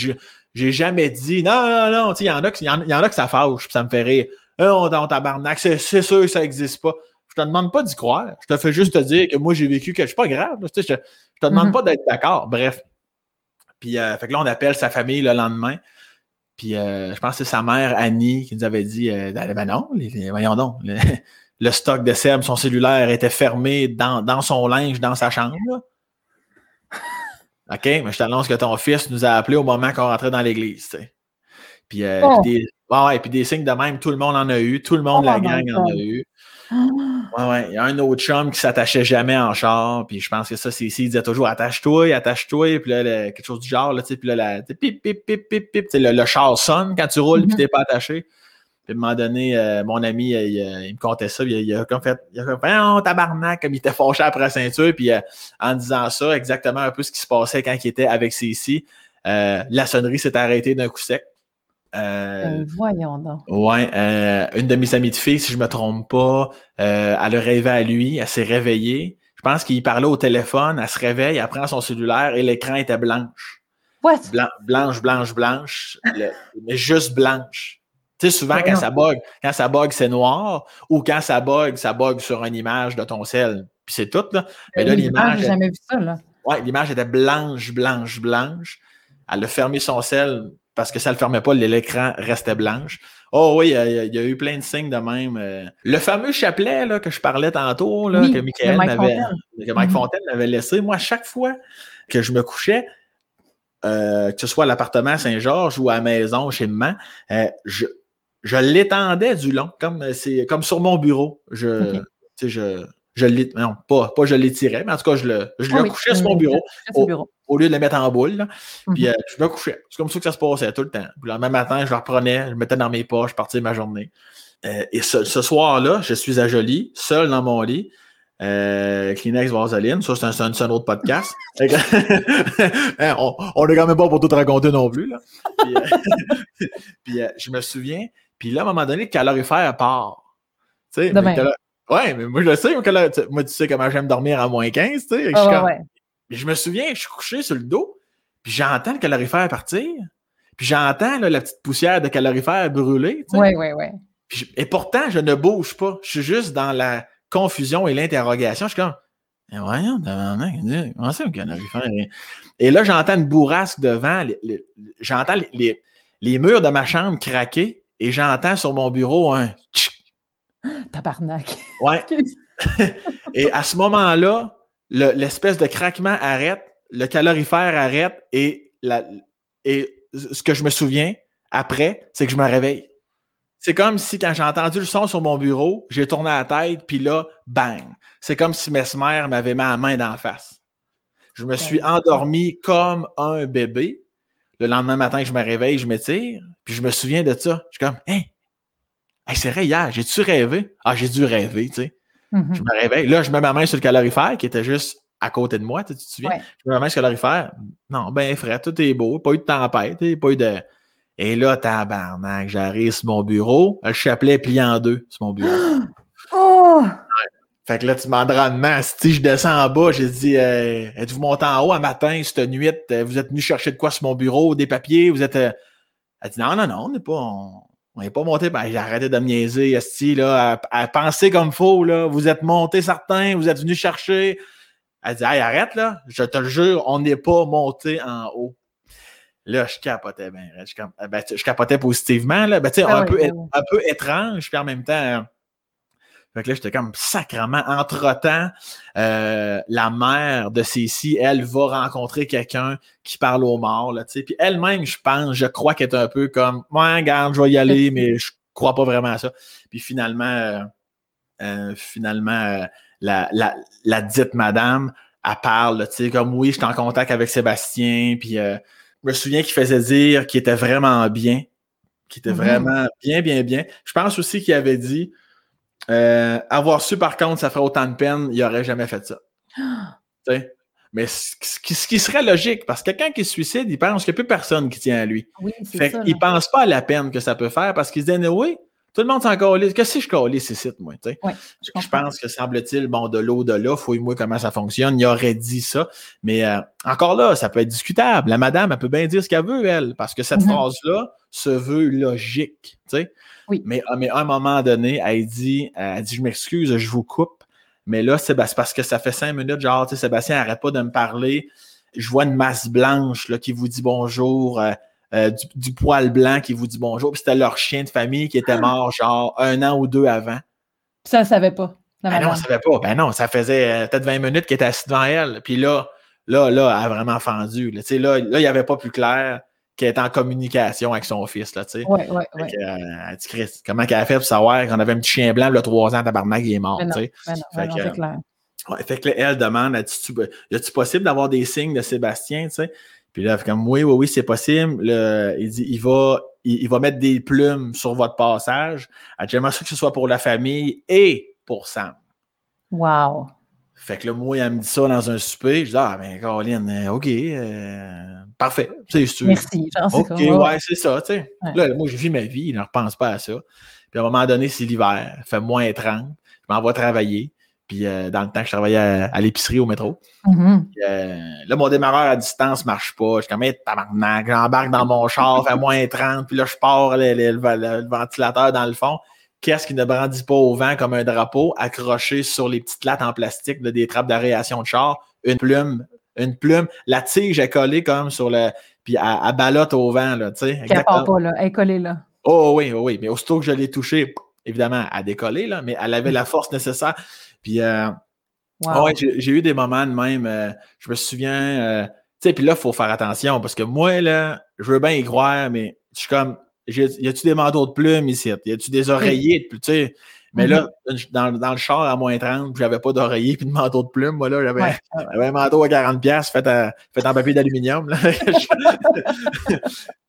J'ai jamais dit, non, non, non, tu sais, il y en a que, il y en, y en a que ça fâche, ça me fait rire. Euh, on dans tabarnak, c'est c'est sûr que ça existe pas. Je te demande pas d'y croire. Je te fais juste te dire que moi, j'ai vécu quelque chose. C'est pas grave. là, je, te- je te demande Mhm. pas d'être d'accord. Bref. Puis, euh, fait que là, on appelle sa famille le lendemain. Puis, euh, je pense que c'est sa mère, Annie, qui nous avait dit euh, ben ben non, les- les- voyons donc. Le, *laughs* le stock de Seb, son cellulaire était fermé dans, dans son linge, dans sa chambre. là. *laughs* OK, mais je t'annonce que ton fils nous a appelés au moment qu'on rentrait dans l'église. tu sais. Puis, euh, Oh. puis des, ouais, ouais, puis des signes de même, tout le monde en a eu. Tout le monde de Oh la my gang en a eu. *gasps* Ouais, ouais. Il y a un autre chum qui s'attachait jamais en char. Puis je pense que ça, c'est ici. Il disait toujours attache-toi, attache-toi. Puis là, le- quelque chose du genre. Là, puis là, la, pip, pip, pip, pip, pip. Le, le char sonne quand tu roules, puis Mhm. t'es pas attaché. Puis à un moment donné, euh, mon ami, il, il me contait ça. puis Il, il a comme fait, il a comme fait, oh, tabarnak, comme il était fâché après la ceinture. Puis euh, en disant ça, exactement un peu ce qui se passait quand il était avec Cécile, euh, la sonnerie s'est arrêtée d'un coup sec. Euh, Ben, voyons donc. Ouais, euh, une de mes amies de filles, si je me trompe pas, euh, elle a rêvé à lui, elle s'est réveillée. Je pense qu'il parlait au téléphone, elle se réveille, elle prend son cellulaire et l'écran était blanche. What? Blan- blanche, blanche, blanche, le- mais juste blanche. Tu sais, souvent, quand ça bug, quand ça bug, c'est noir, ou quand ça bug, ça bug sur une image de ton sel. Puis c'est tout, là. Mais là, l'image, J'ai jamais vu ça, là. Ouais, l'image était blanche, blanche, blanche. Elle a fermé son sel parce que ça ne le fermait pas, l'écran restait blanche. Oh oui, il y, a, il y a eu plein de signes de même. euh. Le fameux chapelet là, que je parlais tantôt, là, Oui, que Michael Mike m'avait, Fontaine. que Mike Mhm. Fontaine m'avait laissé, moi, chaque fois que je me couchais, euh, que ce soit à l'appartement à Saint-Georges ou à la maison chez maman, euh, je, je l'étendais du long, comme, comme sur mon bureau. Je, Ok. tu sais, je, je l'é- non, pas, pas je l'étirais, mais en tout cas, je le, je Ah le oui, couchais sur mon bureau au lieu de le mettre en boule. là. Puis Mhm. euh, je me couchais. C'est comme ça que ça se passait tout le temps. Puis le même matin, je le reprenais, je le mettais dans mes poches, je partais ma journée. Euh, et ce, ce soir-là, je suis à Jolie, seul dans mon lit. Euh, Kleenex Vaseline, ça c'est un, autre podcast. *laughs* *laughs* Hein, on on n'est quand même pas pour tout raconter non plus. Là. Puis, *laughs* puis, je me souviens, puis là, à un moment donné, le calorifère part. Tu sais, Ouais, mais moi je le sais, moi tu sais comment j'aime dormir à moins 15, tu sais. Je suis Ah, ouais, je me souviens, je suis couché sur le dos, puis j'entends le calorifère partir, puis j'entends la petite poussière de calorifère brûler. tu sais. Ouais, ouais, ouais. Puis je- et pourtant, je ne bouge pas. Je suis juste dans la confusion et l'interrogation. Je suis comme, Eh, voyons, comment ça, un calorifère? Et là, j'entends une bourrasque de vent. les- les- J'entends les, les- les murs de ma chambre craquer et j'entends sur mon bureau un tchic. *gasps* Tabarnak. Ouais. *laughs* *laughs* Et à ce moment-là, le- l'espèce de craquement arrête, le calorifère arrête et, la, et ce que je me souviens après, c'est que je me réveille. C'est comme si quand j'ai entendu le son sur mon bureau, j'ai tourné la tête, puis là, bang. C'est comme si Mesmer m'avait mis la main d'en face. Je me suis endormi comme un bébé. Le lendemain matin que je me réveille, je m'étire, puis je me souviens de ça. Je suis comme, hein, hey, c'est vrai, hier, j'ai-tu rêvé? Ah, j'ai dû rêver, tu sais. Mhm. Je me réveille. Là, je mets ma main sur le calorifère qui était juste à côté de moi, tu, te souviens? Ouais. Je mets ma main sur le calorifère. Non, ben frère, tout est beau. Pas eu de tempête, pas eu de. Et là, tabarnak, j'arrive sur mon bureau. Le chapelet est plié en deux sur mon bureau. *gasps* Oh! Fait que là, tu m'en rendement. Si je descends en bas, j'ai dit euh, Êtes-vous monté en haut un matin, cette nuit? euh, Vous êtes venu chercher de quoi sur mon bureau? Des papiers? Vous êtes. euh... Elle dit Non, non, non, on n'est pas. On... On n'est pas monté. Ben, j'ai arrêté de me niaiser, Esti, là, à, à penser comme faux, là. Vous êtes monté certains, vous êtes venu chercher. Elle dit, hey, arrête, là. Je te le jure, on n'est pas monté en haut. Là, je capotais bien. Je, cap- ben, je capotais positivement, là. Ben, tu sais, Ah un, oui, peu, oui. un peu étrange, puis en même temps. Fait que là, j'étais comme sacrement. Entre-temps, euh, la mère de Cécile, elle va rencontrer quelqu'un qui parle aux morts, là, tu sais. Puis elle-même, je pense, je crois qu'elle est un peu comme, ouais, regarde, je vais y aller, mais je crois pas vraiment à ça. Puis finalement, euh, euh, finalement, la, la, la dite madame, elle parle, tu sais, comme oui, je suis en contact avec Sébastien, puis je me souviens qu'il faisait dire qu'il était vraiment bien, qu'il était Mhm. vraiment bien, bien, bien. Je pense aussi qu'il avait dit euh, avoir su par contre, ça ferait autant de peine, il n'aurait jamais fait ça. *gasps* Mais ce qui, ce qui serait logique, parce que quelqu'un qui se suicide, il pense qu'il n'y a plus personne qui tient à lui. Oui, c'est Fait ça. qu'il là. pense pas à la peine que ça peut faire parce qu'il se dit, oui, tout le monde s'en calisse. Qu'est-ce que je calisse ici, moi? je pense que semble-t-il, bon, de l'au de là, fouille-moi comment ça fonctionne. Il aurait dit ça. Mais euh, encore là, ça peut être discutable. La madame, elle peut bien dire ce qu'elle veut, elle, parce que cette Mhm. phrase-là se veut logique. Oui. Mais, ah, mais à un moment donné, elle dit, elle dit Je m'excuse, je vous coupe. Mais là, c'est parce que ça fait cinq minutes, genre, tu sais, Sébastien n'arrête pas de me parler. Je vois une masse blanche là, qui vous dit bonjour. euh, euh, du, du poil blanc qui vous dit bonjour. Puis c'était leur chien de famille qui Ah! était mort, genre, un an ou deux avant. Ça, ne savait pas. Ben non, on madame. savait pas. Ben non, ça faisait euh, peut-être 20 minutes qu'elle était assise devant elle. Puis là, là, là, elle a vraiment fendu. Là, Tu sais, là, là il n'y avait pas plus clair qu'elle était en communication avec son fils. Là, tu sais. Ouais, ouais, ouais. que, euh, elle dit, Chris, comment qu'elle a fait pour savoir qu'on avait un petit chien blanc, le 3 ans, tabarnak, il est mort. Tu sais. Fait que, clair. Ouais, fait que là, elle demande, a-tu possible d'avoir des signes de Sébastien, tu sais? Puis là, comme, oui, oui, oui, c'est possible. Le- il dit, il va, il, il va mettre des plumes sur votre passage. Elle dit, j'aimerais ça que ce soit pour la famille et pour Sam. Wow. Fait que là, moi, elle me dit ça dans un souper. Je dis, ah, ben, Caroline, euh, OK, euh, parfait. C'est sûr. Merci. Genre, OK, ouais, c'est ça, tu sais. Ouais. Là, moi, je vis ma vie, je ne repense pas à ça. Puis à un moment donné, c'est l'hiver, fait moins 30. Je m'en vais travailler. Puis euh, dans le temps que je travaillais à, à l'épicerie au métro. Mhm. Puis, euh, là, mon démarreur à distance ne marche pas. Je suis comme, hey, tabarnak, j'embarque dans mon char, fait moins 30. Puis là, je pars le, le- le- le ventilateur dans le fond. Qu'est-ce qui ne brandit pas au vent comme un drapeau, accroché sur les petites lattes en plastique de des trappes d'aération de char? Une plume, une plume. La tige est collée comme sur le. Puis elle, elle ballotte au vent, là, tu sais. Elle part Exactement. pas, là. Elle est collée, là. Oh oui, oh oui. Mais aussitôt que je l'ai touché, évidemment, elle a décollé, là, mais elle avait la force nécessaire. Puis, euh, Wow. ah ouais, j'ai eu des moments de même. euh, je me souviens, euh, tu sais, puis là, il faut faire attention parce que moi, là, je veux bien y croire, mais je suis comme, y a-tu des manteaux de plumes ici? Y a-tu des oreillers? de plumes? Tu sais, mais là, dans, dans le char à moins 30, j'avais pas d'oreiller puis de manteau de plumes. Moi, là, j'avais Ouais, un manteau à 40$ piastres fait, à- fait en papier d'aluminium. *laughs*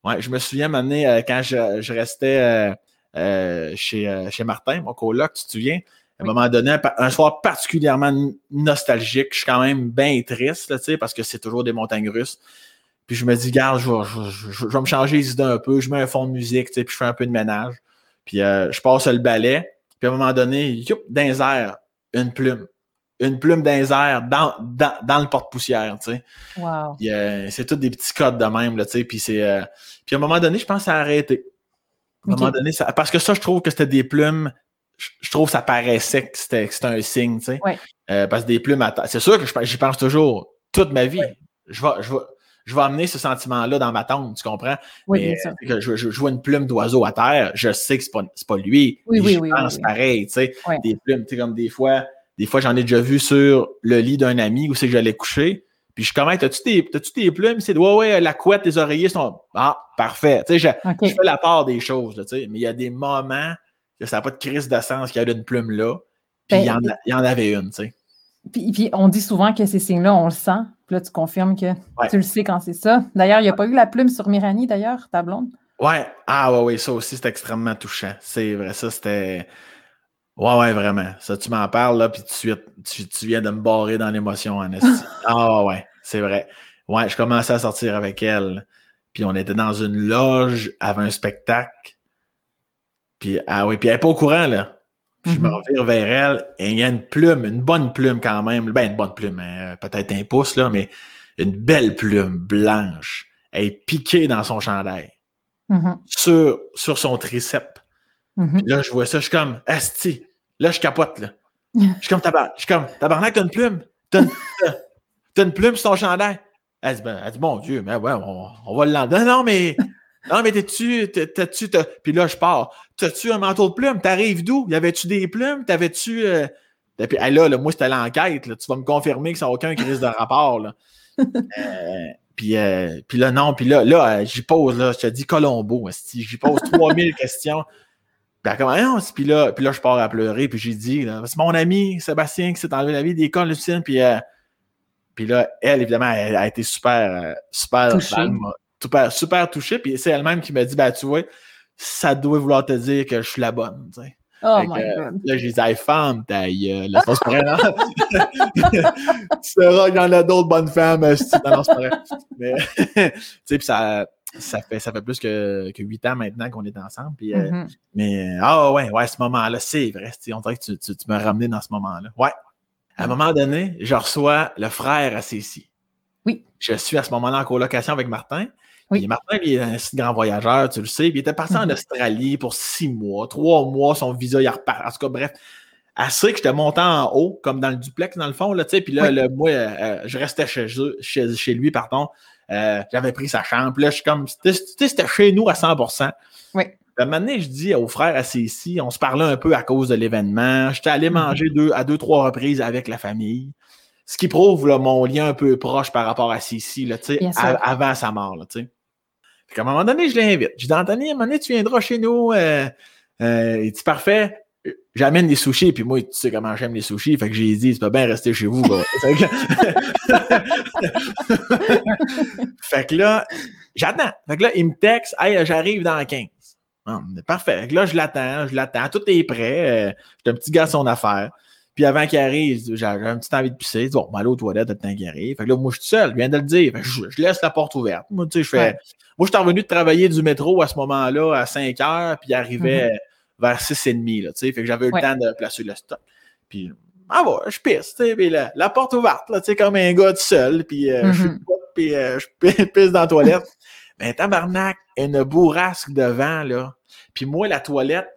ouais, je me souviens, m'amener euh, quand je, je restais euh, euh, chez, chez Martin, mon coloc, tu te souviens? À un Oui. moment donné, un, soir particulièrement nostalgique, je suis quand même bien triste, là, parce que c'est toujours des montagnes russes. Puis je me dis, garde, je vais, je- je- je vais me changer les idées un peu, je mets un fond de musique, tu sais, puis je fais un peu de ménage. Puis euh, je passe le balai, puis à un moment donné, youp, dans les airs, une plume. Une plume dans les airs, dans, dans, dans le porte-poussière, tu sais. Wow. Euh, c'est tous des petits codes de même, là, tu sais. Puis, c'est, euh, puis à un moment donné, je pense que ça a arrêté. À un moment donné, ça, parce que ça, je trouve que c'était des plumes. Je, trouve que ça paraissait que c'était, que c'était un signe, tu sais. Ouais. Euh, parce que des plumes, à c'est sûr que j'y pense toujours toute ma vie. Je, vais, je, vais, je vais amener ce sentiment-là dans ma tombe, tu comprends? Oui, Mais, bien sûr. que je, je- je vois une plume d'oiseau à terre, je sais que c'est pas, pas lui. Oui, oui, j'y oui, pense oui, pareil, tu sais. Des plumes, tu sais, comme des fois, des fois, j'en ai déjà vu sur le lit d'un ami où c'est que j'allais coucher. Puis je commence, t'as-tu des, t'as-tu des plumes? C'est ouais, ouais, la couette, les oreillers sont. Ah, parfait. Tu sais, je, je fais la part des choses, tu sais. Mais il y a des moments que ça n'a pas de crise de sens qu'il y a une plume là. Puis Ben, il, y en a- il y en avait une, tu sais. Puis, puis on dit souvent que ces signes-là, on le sent. Puis là, tu confirmes que Ouais. tu le sais quand c'est ça. D'ailleurs, il n'y a pas eu la plume sur Mirani, d'ailleurs, ta blonde? Ouais, ah ouais, ouais, ça aussi, c'est extrêmement touchant. C'est vrai, ça, c'était. Ouais, ouais, vraiment. Ça, tu m'en parles, là, puis tu, tu viens de me barrer dans l'émotion, en. *laughs* Ah ouais, ouais, c'est vrai. Ouais, je commençais à sortir avec elle. Puis on était dans une loge avant un spectacle. Puis, ah oui, puis elle n'est pas au courant, là. Je me Mhm. revire vers elle et il y a une plume, une bonne plume quand même. Ben, une bonne plume, hein, peut-être un pouce, là, mais une belle plume blanche. Elle est piquée dans son chandail Mhm, sur, sur son triceps. mhm. Puis là, je vois ça, je suis comme, Asti, là, je capote, là. Je suis comme, tabarnak, je suis comme, tabarnak, t'as une plume? T'as une, une plume sur ton chandail? Elle dit, ben, elle dit, mon Dieu, mais ouais, on, on va l'enlever. Non, non, mais, non, mais t'es-tu, t'as- t'as-tu, t'as- puis là, je pars. T'as-tu un manteau de plumes? T'arrives d'où? Y avait-tu des plumes? T'avais-tu, euh... Et puis, hey, là, là, moi, c'était l'enquête, là. Tu vas me confirmer que ça n'a aucun crise de rapport, là. *laughs* Euh, puis, euh, puis là, non, puis là, là, j'y pose, là, je te dis Colombo, j'y pose 3000 *laughs* questions. Puis elle commence, puis là, puis là, je pars à pleurer, puis j'ai dit, c'est mon ami Sébastien qui s'est enlevé la vie des d'école, Lucien, puis, euh, puis là, elle, évidemment, elle, a été super, super. Super, super touchée, puis c'est elle-même qui m'a dit, ben, tu vois, ça doit vouloir te dire que je suis la bonne, tu sais. Oh Fait my que, God. Là, j'ai dit, femme, ta gueule. Là, c'est pas *laughs* vrai, non? *laughs* tu verras qu'il y en a d'autres bonnes femmes. euh, si- Non, non, c'est pas vrai. Mais, *laughs* tu sais, puis ça, ça, fait, ça fait plus que, que 8 ans maintenant qu'on est ensemble. Puis, euh, Mhm. mais, euh, ah ouais, ouais, ce moment-là, c'est vrai. tu On dirait que tu, tu, tu m'as ramené dans ce moment-là. Ouais. À un moment donné, je reçois le frère à Cécile. Oui. Je suis à ce moment-là en colocation avec Martin. Oui. Puis Martin, il est un grand voyageur, tu le sais. Puis il était parti en Mhm. Australie pour six mois, trois mois, son visa, il repart. En tout cas, bref, assez que j'étais monté en haut, comme dans le duplex, dans le fond. Là, tu sais. puis là, Oui. le, moi, euh, euh, je restais chez, eux- chez, chez lui, pardon. Euh, J'avais pris sa chambre. Puis là, je suis comme, c'était- tu sais, c'était chez nous à 100 Oui. un moment donné, je dis au frère assis ici, on se parlait un peu à cause de l'événement. J'étais allé Mhm. manger deux, à deux, trois reprises avec la famille. Ce qui prouve là, mon lien un peu proche par rapport à là, a- avant sa mort. Là. Fait qu'à un moment donné, je l'invite. Je dis, Anthony, à un moment donné, tu viendras chez nous. Euh, euh, il dit, parfait. J'amène des sushis, puis moi, tu sais comment j'aime les sushis. Fait que j'ai dit, tu peux bien rester chez vous. *laughs* Fait que- là, j'attends. Fait que là, il me texte, hey, j'arrive dans 15. Ah, parfait. Fait que là, je l'attends, je l'attends. Tout est prêt. Euh, J'ai un petit gars à son affaire. Puis avant qu'il arrive, j'ai j'ai un petit envie de pisser. Je dis, bon, ben, aller aux toilettes, le temps qu'il arrive. Fait que là, moi, je suis seul, je viens de le dire. Fait que je, je laisse la porte ouverte. Moi, tu sais, je fais. Ouais. Moi, je suis revenu de travailler du métro à ce moment-là, à 5 heures, puis il arrivait vers 6 et demi, là, tu sais. Fait que j'avais eu Ouais. le temps de placer le stock. Puis, ah ouais, je pisse, tu sais. Puis la, la porte ouverte, là, tu sais, comme un gars tout seul. Puis euh, je suis Mhm. puis euh, je pi- *laughs* pisse dans la toilette. Mais tabarnak, une bourrasque de vent, là. Puis moi, la toilette,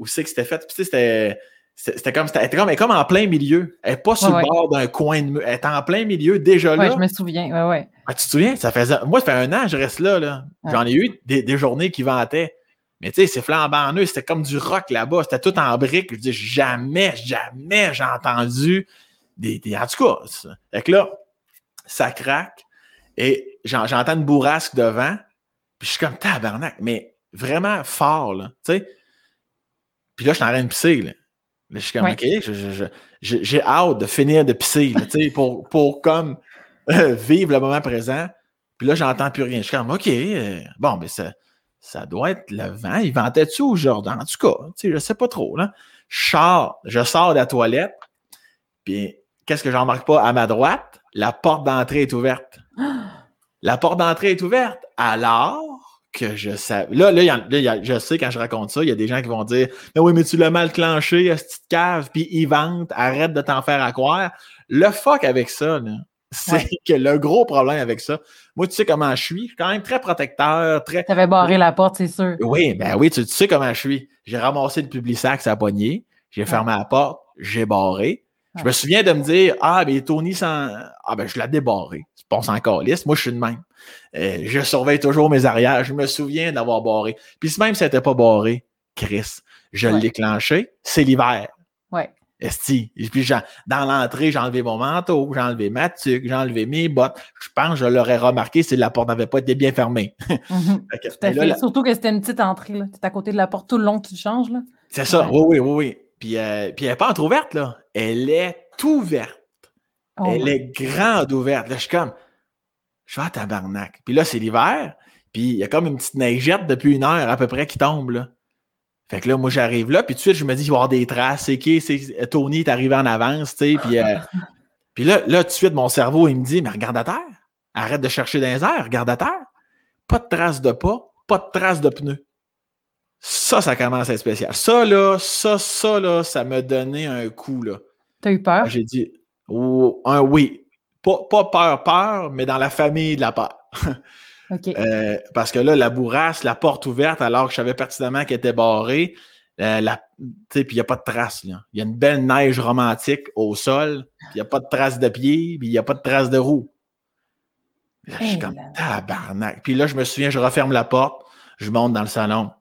où c'est que c'était fait? Puis tu sais, c'était... C'était comme, c'était comme, elle est comme en plein milieu. Elle n'est pas sur Ouais, le bord d'un coin de mur. Elle est en plein milieu déjà Ouais, là. je me souviens. Ouais. Ah, tu te souviens? Ça faisait... Moi, ça fait un an je reste là. là. J'en ai eu des, des journées qui vantaient. Mais tu sais, c'est flambant en eux. C'était comme du rock là-bas. C'était tout en briques. Je dis, jamais, jamais j'ai entendu des, des- En tout cas. Fait que là, ça craque et j'en- j'entends une bourrasque devant. Puis je suis comme tabarnak, mais vraiment fort, là. Tu sais? Puis là, je suis en train de pisser, là. Je suis comme, Ouais. OK, je- je- je- j'ai hâte de finir de pisser, là, pour, pour comme *laughs* euh, vivre le moment présent. Puis là, j'entends plus rien. Je suis comme, OK, euh, bon, mais ça, ça doit être le vent. Il ventait-tu aujourd'hui? En tout cas, je sais pas trop, là. Je sors, je sors de la toilette, puis qu'est-ce que j'en remarque pas? À ma droite, la porte d'entrée est ouverte. *gasps* La porte d'entrée est ouverte. Alors que je sais. Là, là, il y en- là, il y a- je sais quand je raconte ça, il y a des gens qui vont dire Mais oui, mais tu l'as mal clenché, à cette petite cave, puis ils vantent, arrête de t'en faire à croire. Le fuck avec ça, c'est Ouais. *laughs* que le gros problème avec ça, moi, tu sais comment je suis. Je suis quand même très protecteur, très. T'avais barré la porte, c'est sûr. Oui, ben oui, tu, tu sais comment je suis. J'ai ramassé le public sac, ça a pogné. J'ai fermé la porte, j'ai barré. Je me souviens de me dire Ah, ben Tony sans. Ah, ben je l'ai débarré. Pense encore liste. Moi, je suis de même. Euh, je surveille toujours mes arrières. Je me souviens d'avoir barré. Puis si même si c'était pas barré, Chris, je Ouais. l'ai clenché. C'est l'hiver. Ouais. Esti. Et puis, dans l'entrée, j'ai enlevé mon manteau, j'ai enlevé ma tuque, j'ai enlevé mes bottes. Je pense que je l'aurais remarqué si la porte n'avait pas été bien fermée. *laughs* Mhm. Que- là, la- Surtout que c'était une petite entrée. là. T'es à côté de la porte tout le long que tu changes. Là. C'est ça, Ouais. oui, oui, oui, oui. Puis, euh, puis elle n'est pas entrouverte, là. Elle est ouverte. Oh, Elle est grande ouverte. Là, je suis comme, je suis à tabarnak. Puis là, c'est l'hiver. Puis il y a comme une petite neigette depuis une heure à peu près qui tombe, là. Fait que là, moi, j'arrive là, puis tout de suite, je me dis, il va y avoir des traces. C'est qui? C'est Tony est arrivé en avance, tu sais. Puis, euh, *laughs* puis là, là, tout de suite, mon cerveau, il me dit, mais regarde à terre. Arrête de chercher dans les airs. Regarde à terre. Pas de traces de pas, pas de traces de pneus. Ça, ça commence à être spécial. Ça, là, ça, ça, là, ça m'a donné un coup, là. T'as eu peur? J'ai dit, oh, un oui. Pas, pas peur, peur, mais dans la famille de la peur. *laughs* Euh, parce que là, la bourrasse, la porte ouverte, alors que je savais pertinemment qu'elle était barrée, euh, la- tu sais, puis il n'y a pas de traces. là. Il y a une belle neige romantique au sol, puis il n'y a pas de traces de pied, puis il n'y a pas de traces de roue. Là, je suis Hey comme tabarnak. Puis là, je me souviens, je referme la porte, je monte dans le salon.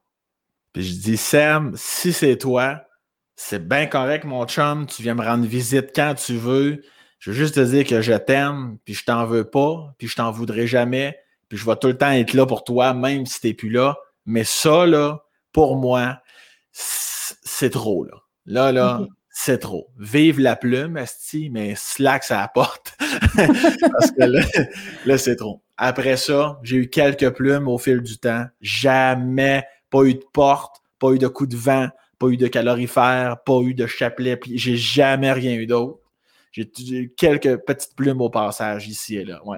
Puis je dis, Sam, si c'est toi, c'est bien correct, mon chum, tu viens me rendre visite quand tu veux. Je veux juste te dire que je t'aime, puis je t'en veux pas, puis je t'en voudrais jamais, puis je vais tout le temps être là pour toi, même si t'es plus là. Mais ça, là, pour moi, c'est trop, là. Là, là, c'est trop. Vive la plume, Asti, mais slack ça apporte. *laughs* Parce que là, là c'est trop. Après ça, j'ai eu quelques plumes au fil du temps. Jamais, pas eu de porte, pas eu de coup de vent, pas eu de calorifère, pas eu de chapelet. J'ai jamais rien eu d'autre. J'ai eu quelques petites plumes au passage ici et là. Ouais.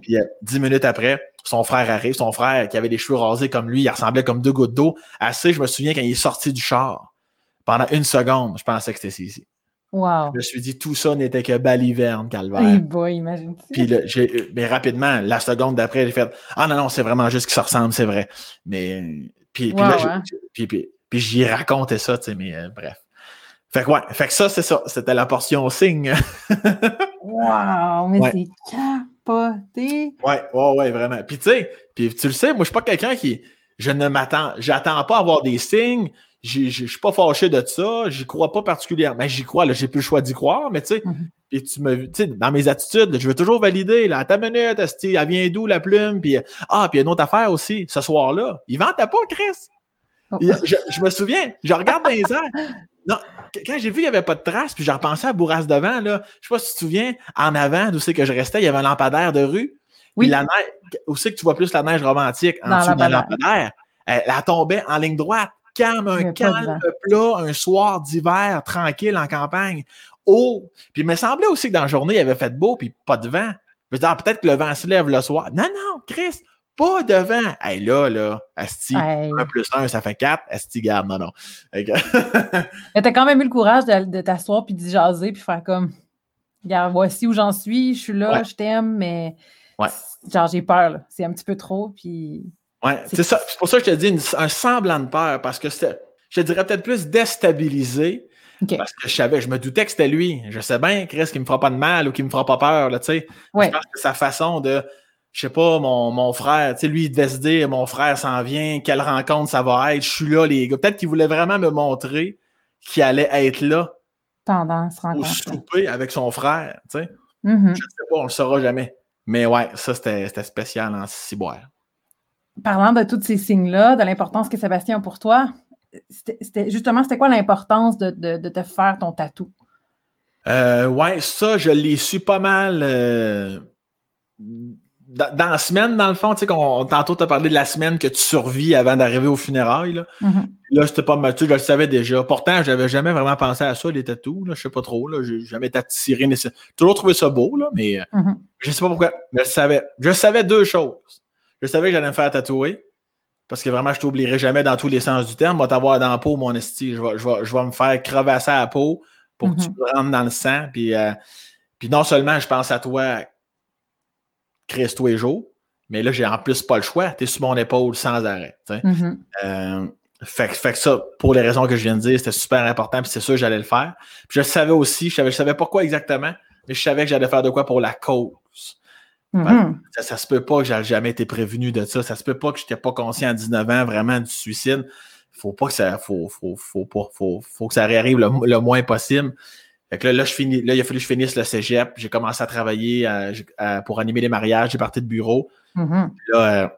Puis euh, dix minutes après, son frère arrive, son frère qui avait les cheveux rasés comme lui, il ressemblait comme deux gouttes d'eau. Assez, je me souviens quand il est sorti du char. Pendant une seconde, je pensais que c'était ici. Wow. Je me suis dit, tout ça n'était que baliverne, calvaire. Hey boy, imagine Puis mais rapidement, la seconde d'après, j'ai fait Ah non, non, c'est vraiment juste que ça ressemble, c'est vrai. Mais puis, puis, là, puis, puis, puis j'y racontais ça, tu sais, mais euh, bref. Fait que ouais, fait que ça, c'est ça. C'était la portion signe. *laughs* wow, mais c'est capoté. Ouais, ouais, ouais, vraiment. Puis tu sais, puis tu le sais, moi, je suis pas quelqu'un qui. Je ne m'attends. J'attends pas à avoir des signes je suis pas fâché de ça, j'y crois pas particulièrement. Ben, j'y crois, là, j'ai plus le choix d'y croire, mais tu sais, et tu me, tu sais, dans mes attitudes, je veux toujours valider, là, à ta minute, elle vient d'où la plume, puis ah, puis il y a une autre affaire aussi, ce soir-là, il vendait pas, Chris. Je, me souviens, je regarde dans les airs. Non, quand j'ai vu qu'il n'y avait pas de traces, puis j'ai repensé à Bourras devant, là, je sais pas si tu te souviens, en avant, d'où c'est que je restais, il y avait un lampadaire de rue. Oui. la neige, où c'est que tu vois plus la neige romantique en dessous d'un lampadaire? Elle, elle tombait en ligne droite calme, un calme plat, un soir d'hiver tranquille en campagne. Oh! Puis il me semblait aussi que dans la journée, il avait fait beau, puis pas de vent. Je me disais, ah, peut-être que le vent se lève le soir. Non, non, Chris, pas de vent. Hey, là, là, Asti, 1 plus 1, ça fait 4. Asti, garde, non, non. *laughs* Mais t'as quand même eu le courage de, t'asseoir puis d'y jaser puis faire comme, regarde, voici où j'en suis, je suis là, je t'aime, mais genre, j'ai peur, C'est un petit peu trop, puis Ouais, c'est ça. C'est pour ça que je te dis un semblant de peur, parce que c'était, je dirais peut-être plus déstabilisé. Parce que je savais, je me doutais que c'était lui. Je sais bien, Chris, qu'il me fera pas de mal ou qu'il me fera pas peur, là, tu sais. Je pense que sa façon de, je sais pas, mon, mon frère, tu sais, lui, il devait se dire, mon frère s'en vient, quelle rencontre ça va être, je suis là, les gars. Peut-être qu'il voulait vraiment me montrer qu'il allait être là. Pendant ce rencontre. Au souper avec son frère, tu sais. Mm-hmm. Je sais pas, on le saura jamais. Mais ouais, ça, c'était spécial en ciboire parlant de tous ces signes-là, de l'importance que Sébastien a pour toi, c'était justement, c'était quoi l'importance de, te faire ton tatou? Euh, ouais, ça, je l'ai su pas mal euh, dans, la semaine, dans le fond. Tu sais, tantôt, tu as parlé de la semaine que tu survis avant d'arriver au funérailles. Là, mm-hmm. là c'était pas. Tu je le savais déjà. Pourtant, j'avais jamais vraiment pensé à ça, les tatous. Là, je sais pas trop. Là, j'ai jamais été attiré. Toujours trouvé ça beau, là, mais je euh, mm-hmm. je sais pas pourquoi. Je savais. Je savais deux choses. Je savais que j'allais me faire tatouer. Parce que vraiment, je t'oublierai jamais dans tous les sens du terme. Moi, t'avoir dans la peau, mon esti. Je vais, je, vais, je vais me faire crevasser à la peau pour que tu mm-hmm. rentres dans le sang. Puis, euh, puis non seulement je pense à toi, Chris, tous les jours, mais là, j'ai en plus pas le choix. Tu es sur mon épaule sans arrêt. Mm-hmm. Euh, fait, fait, que ça, pour les raisons que je viens de dire, c'était super important. Puis c'est sûr que j'allais le faire. Puis je savais aussi, je savais, je savais pas quoi exactement, mais je savais que j'allais faire de quoi pour la cause. Mm-hmm. ça, se peut pas que j'ai jamais été prévenu de ça. Ça se peut pas que je n'étais pas conscient à 19 ans vraiment du suicide. Faut pas que ça, faut, faut, faut, faut, faut que ça réarrive le, moins possible. Fait que là, je finis, là, il a fallu que je finisse le cégep. J'ai commencé à travailler pour animer les mariages. J'ai parti de bureau. Mm-hmm. Là, euh,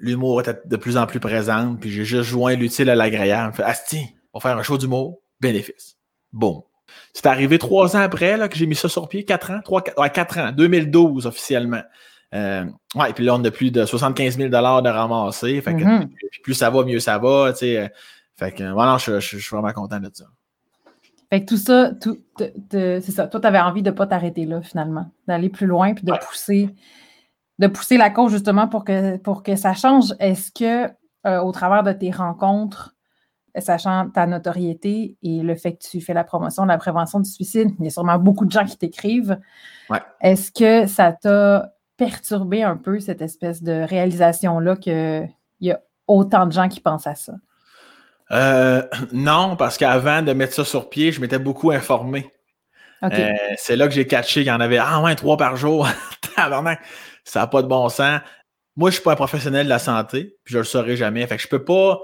l'humour était de plus en plus présent. Puis j'ai juste joint l'utile à l'agréable. Asti, on va faire un show d'humour. Bénéfice. Bon. C'est arrivé trois ans après là, que j'ai mis ça sur pied, quatre ans, trois, quatre, ouais, quatre ans, 2012 officiellement. Euh, ouais, puis là, on a plus de 75 000 de ramasser. Fait que mm-hmm. plus ça va, mieux ça va. Tu sais, euh, fait que voilà, je, suis vraiment content de ça. Fait que tout ça, tout, c'est ça. Toi, tu avais envie de ne pas t'arrêter là, finalement, d'aller plus loin puis de pousser de pousser la cause justement pour que, pour que ça change. Est-ce que euh, au travers de tes rencontres, sachant ta notoriété et le fait que tu fais la promotion de la prévention du suicide, il y a sûrement beaucoup de gens qui t'écrivent. Est-ce que ça t'a perturbé un peu cette espèce de réalisation-là qu'il y a autant de gens qui pensent à ça? Euh, *clears throat* non, parce qu'avant de mettre ça sur pied, je m'étais beaucoup informé. Euh, c'est là que j'ai catché qu'il y en avait ah ouais, trois par jour. *laughs* ça n'a pas de bon sens. Moi, je ne suis pas un professionnel de la santé, puis je ne le saurai jamais. Fait que je peux pas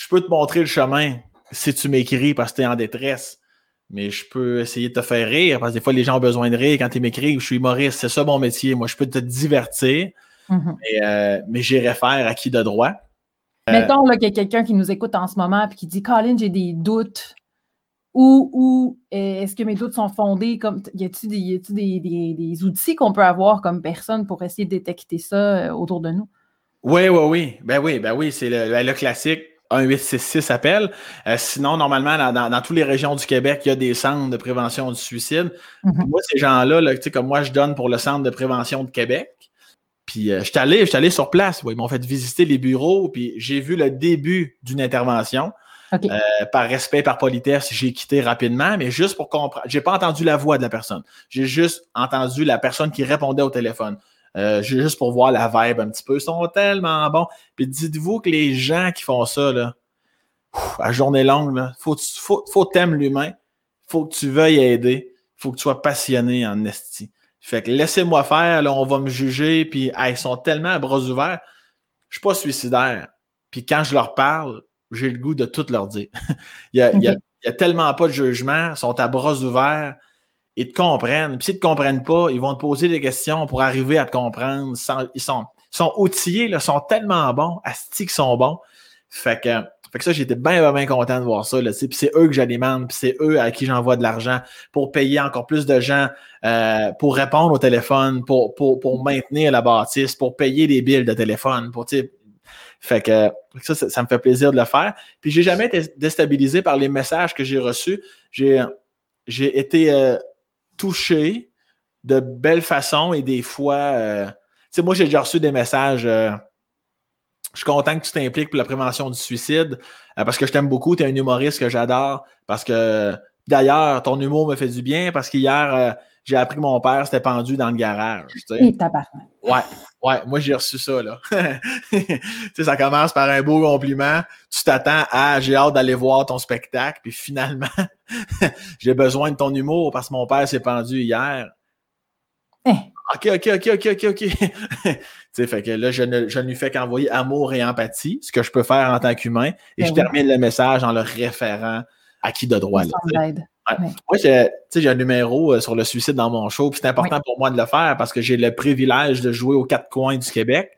je peux te montrer le chemin si tu m'écris parce que tu es en détresse. Mais je peux essayer de te faire rire parce que des fois, les gens ont besoin de rire quand tu m'écris. Je suis humoriste, c'est ça mon métier. Moi, je peux te divertir, mm-hmm. mais, euh, mais j'irai faire à qui de droit. Mettons qu'il y a quelqu'un qui nous écoute en ce moment et qui dit Colin, j'ai des doutes. Ou, ou est-ce que mes doutes sont fondés? Comme, y a-t-il des, des, outils qu'on peut avoir comme personne pour essayer de détecter ça autour de nous? Oui, oui, oui. Ben oui, ben oui, c'est le, ben le classique. 1866 appelle. Euh, sinon, normalement, dans, dans, toutes les régions du Québec, il y a des centres de prévention du suicide. Mm-hmm. Moi, ces gens-là, là, comme moi, je donne pour le Centre de prévention de Québec. Puis euh, je suis allé, allé sur place. ils m'ont fait visiter les bureaux, puis j'ai vu le début d'une intervention. Euh, par respect, par politesse, j'ai quitté rapidement, mais juste pour comprendre. J'ai pas entendu la voix de la personne. J'ai juste entendu la personne qui répondait au téléphone. Euh, juste pour voir la vibe un petit peu. Ils sont tellement bons. Puis dites-vous que les gens qui font ça, là, à journée longue, il faut, faut, faut t'aimer l'humain. faut que tu veuilles aider. faut que tu sois passionné en esti. Fait que laissez-moi faire, là, on va me juger, puis ils sont tellement à bras ouverts. Je suis pas suicidaire. Puis quand je leur parle, j'ai le goût de tout leur dire. *laughs* il, y a, il, y a, tellement pas de jugement, ils sont à bras ouverts ils te comprennent. Puis s'ils ne te comprennent pas, ils vont te poser des questions pour arriver à te comprendre. Ils sont, sont outillés, ils sont tellement bons, asti qu'ils sont bons. Fait que, fait que ça, j'étais bien, bien content de voir ça. Là, puis c'est eux que j'alimente, puis c'est eux à qui j'envoie de l'argent pour payer encore plus de gens, euh, pour répondre au téléphone, pour, pour, pour maintenir la bâtisse, pour payer les billes de téléphone. Pour, fait que ça, ça, me fait plaisir de le faire. Puis j'ai jamais été déstabilisé par les messages que j'ai reçus. J'ai, j'ai été euh, touché de belle façon et des fois, euh, tu sais, moi, j'ai déjà reçu des messages. Euh, je suis content que tu t'impliques pour la prévention du suicide euh, parce que je t'aime beaucoup. Tu es un humoriste que j'adore. Parce que d'ailleurs, ton humour me fait du bien parce qu'hier, j'ai appris que mon père s'était pendu dans le garage. Tu sais. *laughs* Ouais, ouais, moi j'ai reçu ça, là. *laughs* tu sais, ça commence par un beau compliment. Tu t'attends à j'ai hâte d'aller voir ton spectacle, puis finalement, *laughs* j'ai besoin de ton humour parce que mon père s'est pendu hier. Eh. OK, OK, OK, OK, OK, OK. *laughs* tu sais, fait que là, je ne, je ne lui fais qu'envoyer amour et empathie, ce que je peux faire en tant qu'humain, et ben je termine le message en le référant à qui de droit. Là, moi, j'ai un numéro euh, sur le suicide dans mon show, puis c'est important pour moi de le faire parce que j'ai le privilège de jouer aux quatre coins du Québec.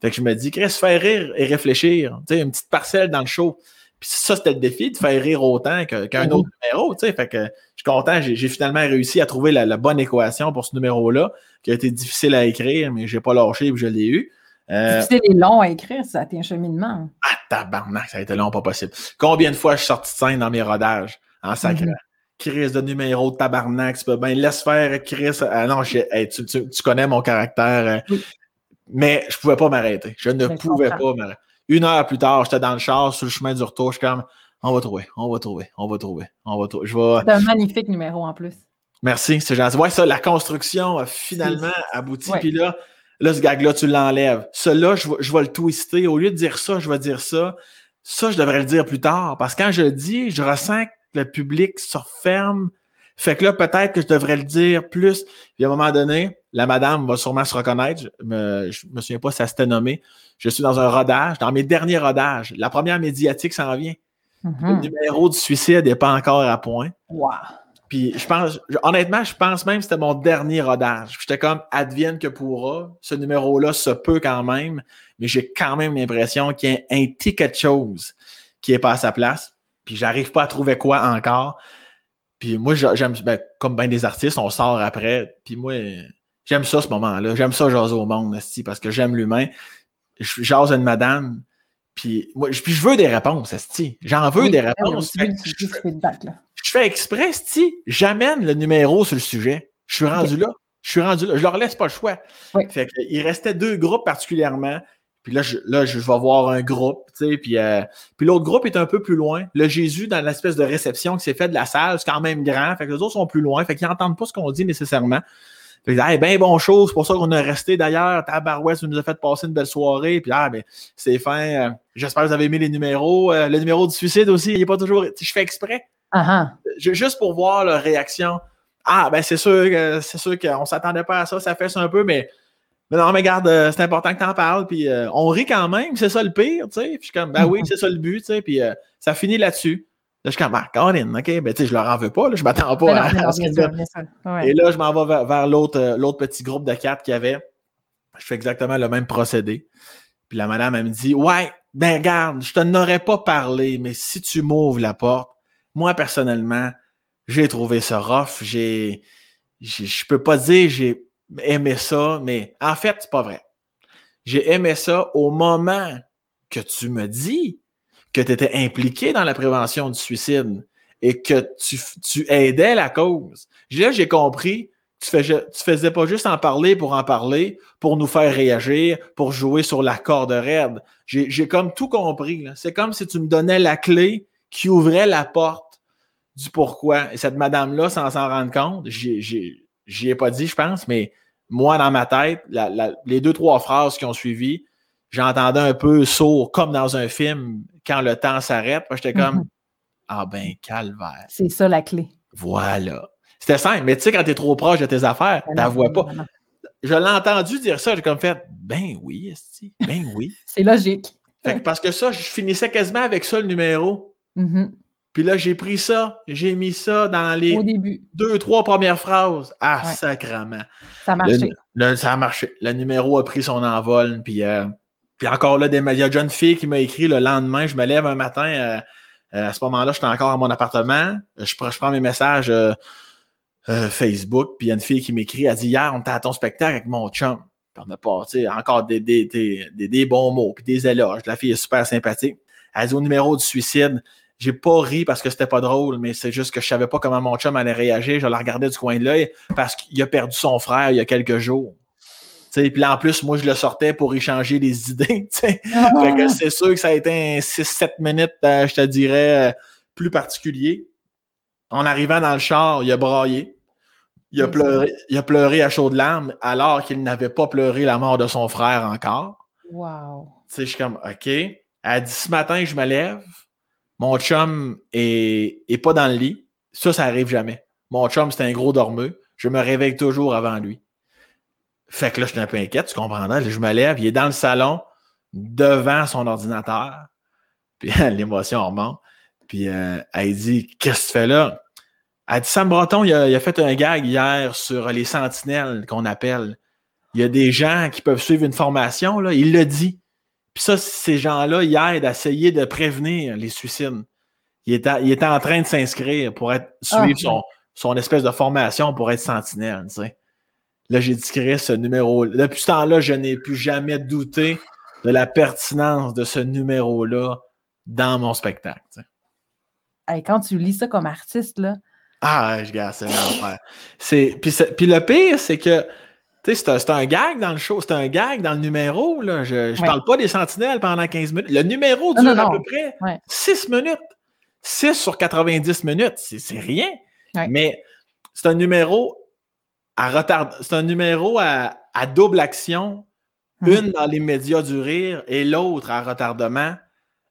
Fait que je me dis, Chris, faire rire et réfléchir. Tu sais, une petite parcelle dans le show. Puis ça, c'était le défi de faire rire autant qu'un autre numéro. Tu sais, fait que je suis content, j'ai finalement réussi à trouver la, bonne équation pour ce numéro-là, qui a été difficile à écrire, mais j'ai pas lâché et je l'ai eu. Euh, c'est long à écrire, ça a été un cheminement. Ah, tabarnak, ça a été long, pas possible. Combien de fois je suis sorti de scène dans mes rodages? En sacré? Mm-hmm. Chris de numéro de tabarnak, tu peux ben laisse faire Chris. Ah non, tu, connais mon caractère. Euh, mais je pouvais pas m'arrêter. Je ne pouvais pas m'arrêter. Une heure plus tard, j'étais dans le char sur le chemin du retour. Je suis comme on va trouver, on va trouver, on va trouver, on va trouver. C'est un magnifique numéro en plus. Merci, c'est gentil. Ouais, ça, la construction a finalement abouti. Puis là, là, ce gag-là, tu l'enlèves. Celui-là, je, je vais le twister. Au lieu de dire ça, je vais dire ça. Ça, je devrais le dire plus tard. Parce que quand je le dis, je ressens le public se referme. Fait que là, peut-être que je devrais le dire plus. Puis à un moment donné, la madame va sûrement se reconnaître. Je me, me souviens pas si ça s'était nommé. Je suis dans un rodage, dans mes derniers rodages. La première médiatique s'en vient. Mm-hmm. Le numéro du suicide n'est pas encore à point. Wow. Puis je pense, honnêtement, je pense même que c'était mon dernier rodage. J'étais comme advienne que pourra. Ce numéro-là se peut quand même, mais j'ai quand même l'impression qu'il y a un petit quelque chose qui n'est pas à sa place puis j'arrive pas à trouver quoi encore. Puis moi, j'aime, ben, comme bien des artistes, on sort après. Puis moi, j'aime ça ce moment-là. J'aime ça jaser au monde, parce que j'aime l'humain. Je jase une madame, puis moi, je, puis je veux des réponses. J'en veux des réponses. je, fais, exprès, esti. J'amène le numéro sur le sujet. Je suis rendu là. Je suis rendu là. Je leur laisse pas le choix. Fait il restait deux groupes particulièrement. Puis là, je, là, je vais voir un groupe, tu sais, puis, euh, puis l'autre groupe est un peu plus loin. Le Jésus, dans l'espèce de réception qui s'est fait de la salle, c'est quand même grand. Fait que les autres sont plus loin. Fait qu'ils n'entendent pas ce qu'on dit nécessairement. Fait que, hey, ben bon chose, c'est pour ça qu'on est resté d'ailleurs. Tabarouette, nous a fait passer une belle soirée. Puis ah, ben, c'est fin. Euh, j'espère que vous avez aimé les numéros. Euh, le numéro du suicide aussi, il n'est pas toujours. Je fais exprès. Uh Juste pour voir leur réaction. Ah, ben c'est sûr, c'est sûr qu'on s'attendait pas à ça, ça fait un peu, mais mais non, mais regarde, euh, c'est important que tu en parles, puis on rit quand même, c'est ça le pire, tu sais. Puis je suis comme, ben oui, *laughs* c'est ça le but, tu sais, puis ça finit là-dessus. Là, je suis comme, ah, Colin, OK, ben tu sais, je leur en veux pas, là, je m'attends pas à, ce que... Et là, je m'en vais vers, l'autre, l'autre petit groupe de quatre qu'il y avait. Je fais exactement le même procédé. Puis la madame, elle me dit, ouais, ben garde, je te n'aurais pas parlé, mais si tu m'ouvres la porte, moi personnellement, j'ai trouvé ça rough. J'ai, je peux pas dire j'ai aimé ça, mais en fait, c'est pas vrai. J'ai aimé ça au moment que tu me dis que tu étais impliqué dans la prévention du suicide et que tu, tu aidais la cause. Là, j'ai compris tu faisais, faisais pas juste en parler pour en parler, pour nous faire réagir, pour jouer sur la corde raide. J'ai comme tout compris. C'est comme si tu me donnais la clé qui ouvrait la porte du pourquoi. Et cette madame-là, sans s'en rendre compte, j'y ai pas dit, je pense, mais moi, dans ma tête, les deux, trois phrases qui ont suivi, j'entendais un peu sourd, comme dans un film, quand le temps s'arrête. J'étais comme, mm-hmm. ah ben, calvaire. C'est ça la clé. Voilà. C'était simple, mais tu sais, quand tu es trop proche de tes affaires, tu ne vois pas. Je l'ai entendu dire ça, j'ai comme fait, ben oui, esti, ben oui. *laughs* C'est logique. parce que ça, je finissais quasiment avec ça le numéro. Mm-hmm. Puis là, j'ai pris ça, j'ai mis ça dans les deux, trois premières phrases. Ah, sacrement. Ça a marché. ça a marché. Le numéro a pris son envol. Puis, euh, puis encore là, il y a une fille qui m'a écrit le lendemain. Je me lève un matin. Euh, euh, à ce moment-là, j'étais encore à mon appartement. Je, prends mes messages Facebook. Puis il y a une fille qui m'écrit. Elle dit Hier, on était à ton spectacle avec mon chum. Puis on a pas, encore des, des, des, des, bons mots, puis des éloges. La fille est super sympathique. Elle dit au numéro du suicide j'ai pas ri parce que c'était pas drôle, mais c'est juste que je savais pas comment mon chum allait réagir. Je la regardais du coin de l'œil parce qu'il a perdu son frère il y a quelques jours. Puis là, en plus, moi, je le sortais pour échanger des *laughs* idées. Ah. c'est sûr que ça a été un 6-7 minutes, euh, je te dirais, euh, plus particulier. En arrivant dans le char, il a braillé. Il a, pleuré, il a pleuré à chaudes larmes alors qu'il n'avait pas pleuré la mort de son frère encore. Wow. je suis comme, OK. Dit ce matin, je me lève mon chum est, pas dans le lit. Ça, ça arrive jamais. Mon chum, c'est un gros dormeux. Je me réveille toujours avant lui. Fait que là, je suis un peu inquiète, tu comprendras. Je me lève, il est dans le salon, devant son ordinateur. *laughs* Puis l'émotion remonte. Puis euh, elle dit Qu'est-ce que tu fais là? Elle dit Sam Breton, il a, il a fait un gag hier sur les sentinelles qu'on appelle. Il y a des gens qui peuvent suivre une formation, là. Il le dit. Puis ça, ces gens-là, ils aident à essayer de prévenir les suicides. Il était, il était en train de s'inscrire pour être, suivre ah, son, son, espèce de formation pour être sentinelle. Tu sais. Là, j'ai créé ce numéro. Depuis ce temps-là, je n'ai plus jamais douté de la pertinence de ce numéro-là dans mon spectacle. Sais. quand tu lis ça comme artiste, là. Ah, je garde, c'est l'enfer. Puis, puis le pire, c'est que c'est un, gag dans le show, c'est un gag dans le numéro. Là. Je ne parle pas des sentinelles pendant 15 minutes. Le numéro dure à peu près 6 minutes. 6 sur 90 minutes, c'est rien. Mais c'est un numéro à retard. C'est un numéro à, double action. Hum. Une dans les médias du rire et l'autre à retardement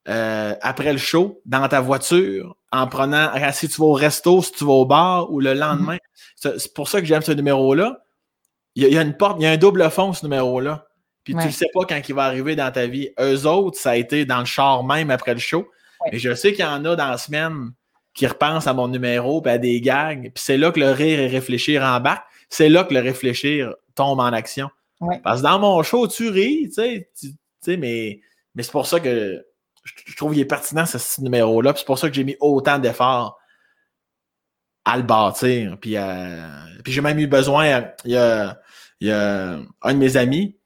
euh, après le show, dans ta voiture, en prenant, si tu vas au resto, si tu vas au bar ou le hum. lendemain. C'est pour ça que j'aime ce numéro-là il y, a une porte, il y a un double fond, ce numéro-là. Puis tu ne sais pas quand il va arriver dans ta vie. Eux autres, ça a été dans le char même après le show. Mais je sais qu'il y en a dans la semaine qui repensent à mon numéro, puis à des gags. Puis c'est là que le rire et réfléchir embarque. C'est là que le réfléchir tombe en action. Parce que dans mon show, tu ris, tu sais, mais, mais c'est pour ça que je, trouve qu'il est pertinent ce, numéro-là. c'est pour ça que j'ai mis autant d'efforts à le bâtir. Puis, euh, puis j'ai même eu besoin, il y a, il y a un de mes amis,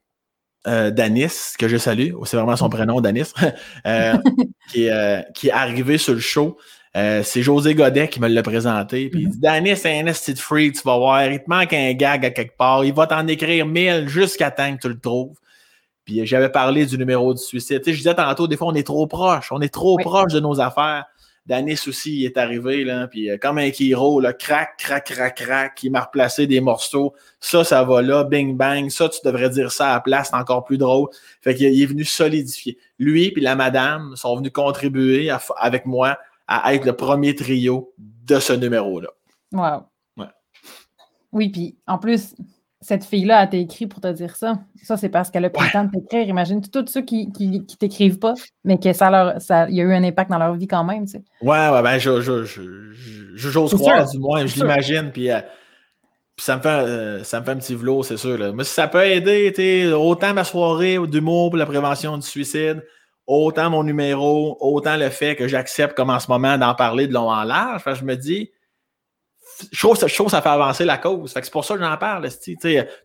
euh, Danis, que je salue, c'est vraiment son prénom, Danis, *laughs* euh, *laughs* qui, euh, qui, est arrivé sur le show. Euh, c'est José Godet qui me l'a présenté. Puis il dit Danis, c'est un esti free, tu vas voir. Il te manque un gag à quelque part. Il va t'en écrire mille jusqu'à temps que tu le trouves. Puis j'avais parlé du numéro du suicide. Tu sais, je disais tantôt, des fois, on est trop proche. On est trop proche de nos affaires. Danis aussi est arrivé, là, puis euh, comme un Kiro, là, crac, crac, crac, crac, il m'a replacé des morceaux. Ça, ça va là, bing, bang. Ça, tu devrais dire ça à la place, c'est encore plus drôle. Fait qu'il est venu solidifier. Lui puis la madame sont venus contribuer avec moi à être le premier trio de ce numéro-là. Wow. Ouais. Oui, puis en plus, cette fille-là a écrit pour te dire ça. Ça, c'est parce qu'elle a pris le temps de t'écrire. Imagine tous ceux qui ne t'écrivent pas, mais que ça leur ça, y a eu un impact dans leur vie quand même. Tu sais. Ouais, ouais, ben, j'ose je, je, je, croire, du moins, je l'imagine. Puis, euh, puis ça, me fait, euh, ça me fait un petit velours, c'est sûr. Là. Mais si ça peut aider, autant ma soirée d'humour pour la prévention du suicide, autant mon numéro, autant le fait que j'accepte comme en ce moment d'en parler de long en large. je me dis, chose, chose, ça fait avancer la cause. c'est pour ça que j'en parle.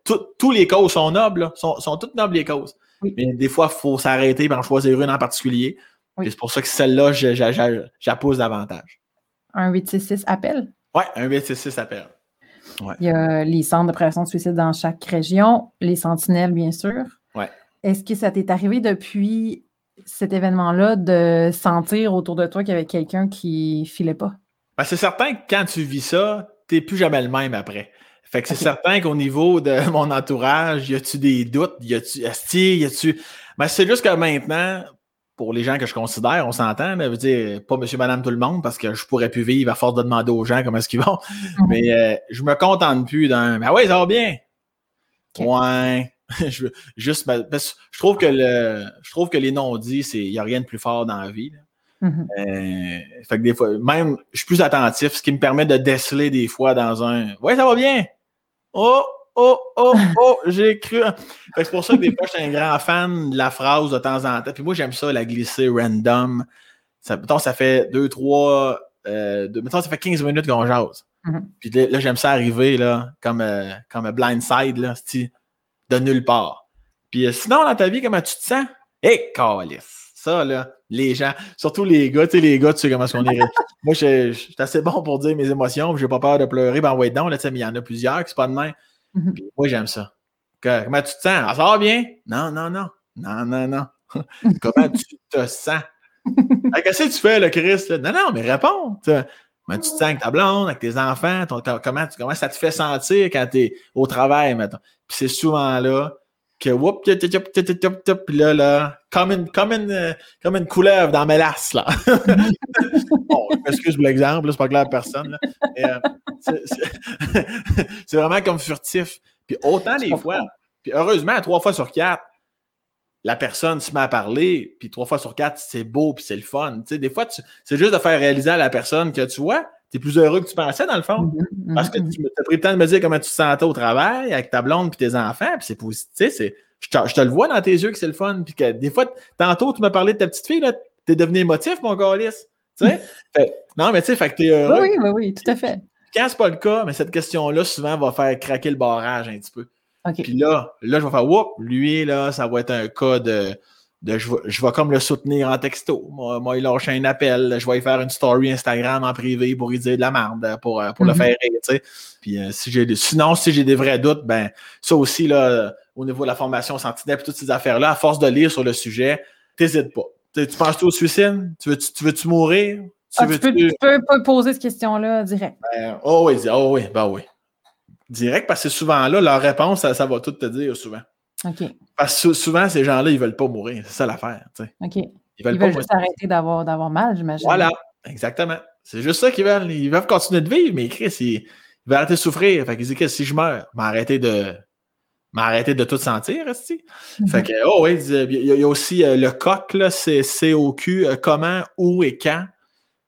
tous les causes sont nobles, sont, sont, toutes nobles les causes. Mais des fois, il faut s'arrêter et en choisir une en particulier. C'est pour ça que celle-là, j'appose davantage. Un 866 appel? Oui, un 866 appel. Il y a les centres de prévention de suicide dans chaque région, les sentinelles, bien sûr. Ouais. Est-ce que ça t'est arrivé depuis cet événement-là de sentir autour de toi qu'il y avait quelqu'un qui filait pas? Ben, c'est certain que quand tu vis ça, tu n'es plus jamais le même après. Fait que c'est certain qu'au niveau de *laughs* mon entourage, y a-tu des doutes? Y a-tu, y a-tu. Ben, c'est juste que maintenant, pour les gens que je considère, on s'entend, veut dire pas monsieur, madame, tout le monde, parce que je pourrais plus vivre à force de demander aux gens comment est-ce qu'ils vont. Mhm. Mais euh, je me contente plus d'un Ben oui, ça va bien. Ouais. *laughs* je, juste, je trouve que le, je trouve que les non-dits, il n'y a rien de plus fort dans la vie. Mhm. Euh, fait que des fois, même, je suis plus attentif, ce qui me permet de déceler des fois dans un Ouais, ça va bien. Oh, oh, oh, oh, j'ai cru. C'est pour ça que des fois, je suis un grand fan de la phrase de temps en temps. Puis moi, j'aime ça, la glisser random. Ça, mettons, ça fait deux, trois. Euh, mettons, ça fait 15 minutes qu'on jase. Mm-hmm. Puis là, j'aime ça arriver là, comme, euh, comme un blindside, là, de nulle part. Puis euh, sinon, dans ta vie, comment tu te sens? Hé, hey, Ça, là, les gens, surtout les gars, tu sais, les gars, tu sais comment est-ce qu'on est. *laughs* Moi, je suis assez bon pour dire mes émotions, j'ai pas peur de pleurer, ben ouais, donc, là, mais il y en a plusieurs qui sont pas de main. Mhm. moi, j'aime ça. comment tu te sens? Ah, ça va bien? Non, non, non. Non, non, non. *laughs* comment tu te sens? Qu'est-ce que tu fais, le Christ? Non, non, mais réponds. Comment tu te sens avec ta blonde, avec tes enfants? comment, comment ça te fait sentir quand tu es au travail, maintenant? Puis c'est souvent là que whoop, puis là, là, comme une, comme une, comme une couleuvre dans mes lasses, là. *laughs* bon, je m'excuse pour l'exemple, c'est pas clair à personne. Euh, *laughs* c'est vraiment comme furtif. Puis autant les fois, puis heureusement, trois fois sur quatre, la personne se met à parler, puis trois fois sur quatre, c'est beau, puis c'est le fun. Tu sais, des fois, c'est juste de faire réaliser à la personne que tu vois, tu es plus heureux que tu pensais, dans le fond. Mm-hmm, Parce que mm-hmm. tu as pris le temps de me dire comment tu te sentais au travail avec ta blonde puis tes enfants, puis c'est positif. Je te, je te le vois dans tes yeux que c'est le fun. Puis que des fois, tantôt, tu m'as parlé de ta petite fille, là, t'es devenu émotif, mon gars, Tu sais? *laughs* non, mais tu sais, fait que t'es heureux. Oui, oui, oui, tout à fait. Quand c'est pas le cas, mais cette question-là, souvent, va faire craquer le barrage un petit peu. Puis là, là, je vais faire, whoop, lui, là, ça va être un cas de, de je, vais, je vais comme le soutenir en texto. Moi, moi, il lâche un appel, je vais lui faire une story Instagram en privé pour lui dire de la merde, pour, pour le mhm. faire rire. Puis euh, si j'ai sinon, si j'ai des vrais doutes, ben, ça aussi, là, au niveau de la formation Sentinelle et toutes ces affaires-là, à force de lire sur le sujet, t'hésites pas. tu penses-tu au suicide? Tu veux-tu tu veux -tu mourir? Tu, ah, veux tu, peux, tu, peux, poser cette question-là direct. Ben, oh oui, oh oui, ben oui. Direct, parce que souvent là, leur réponse, ça, ça va tout te dire souvent. Parce que souvent, ces gens-là, ils ne veulent pas mourir. C'est ça l'affaire. Ils veulent, ils veulent juste arrêter d'avoir mal, j'imagine. Voilà, exactement. C'est juste ça qu'ils veulent. Ils veulent continuer de vivre, mais Chris, ils, veulent arrêter de souffrir. Fait qu'ils disent que si je meurs, m'arrêter de m'arrêter de tout sentir, -hmm. Fait que, oh oui, il y, a aussi euh, le coq, là, c'est C-O-Q, euh, comment, où et quand.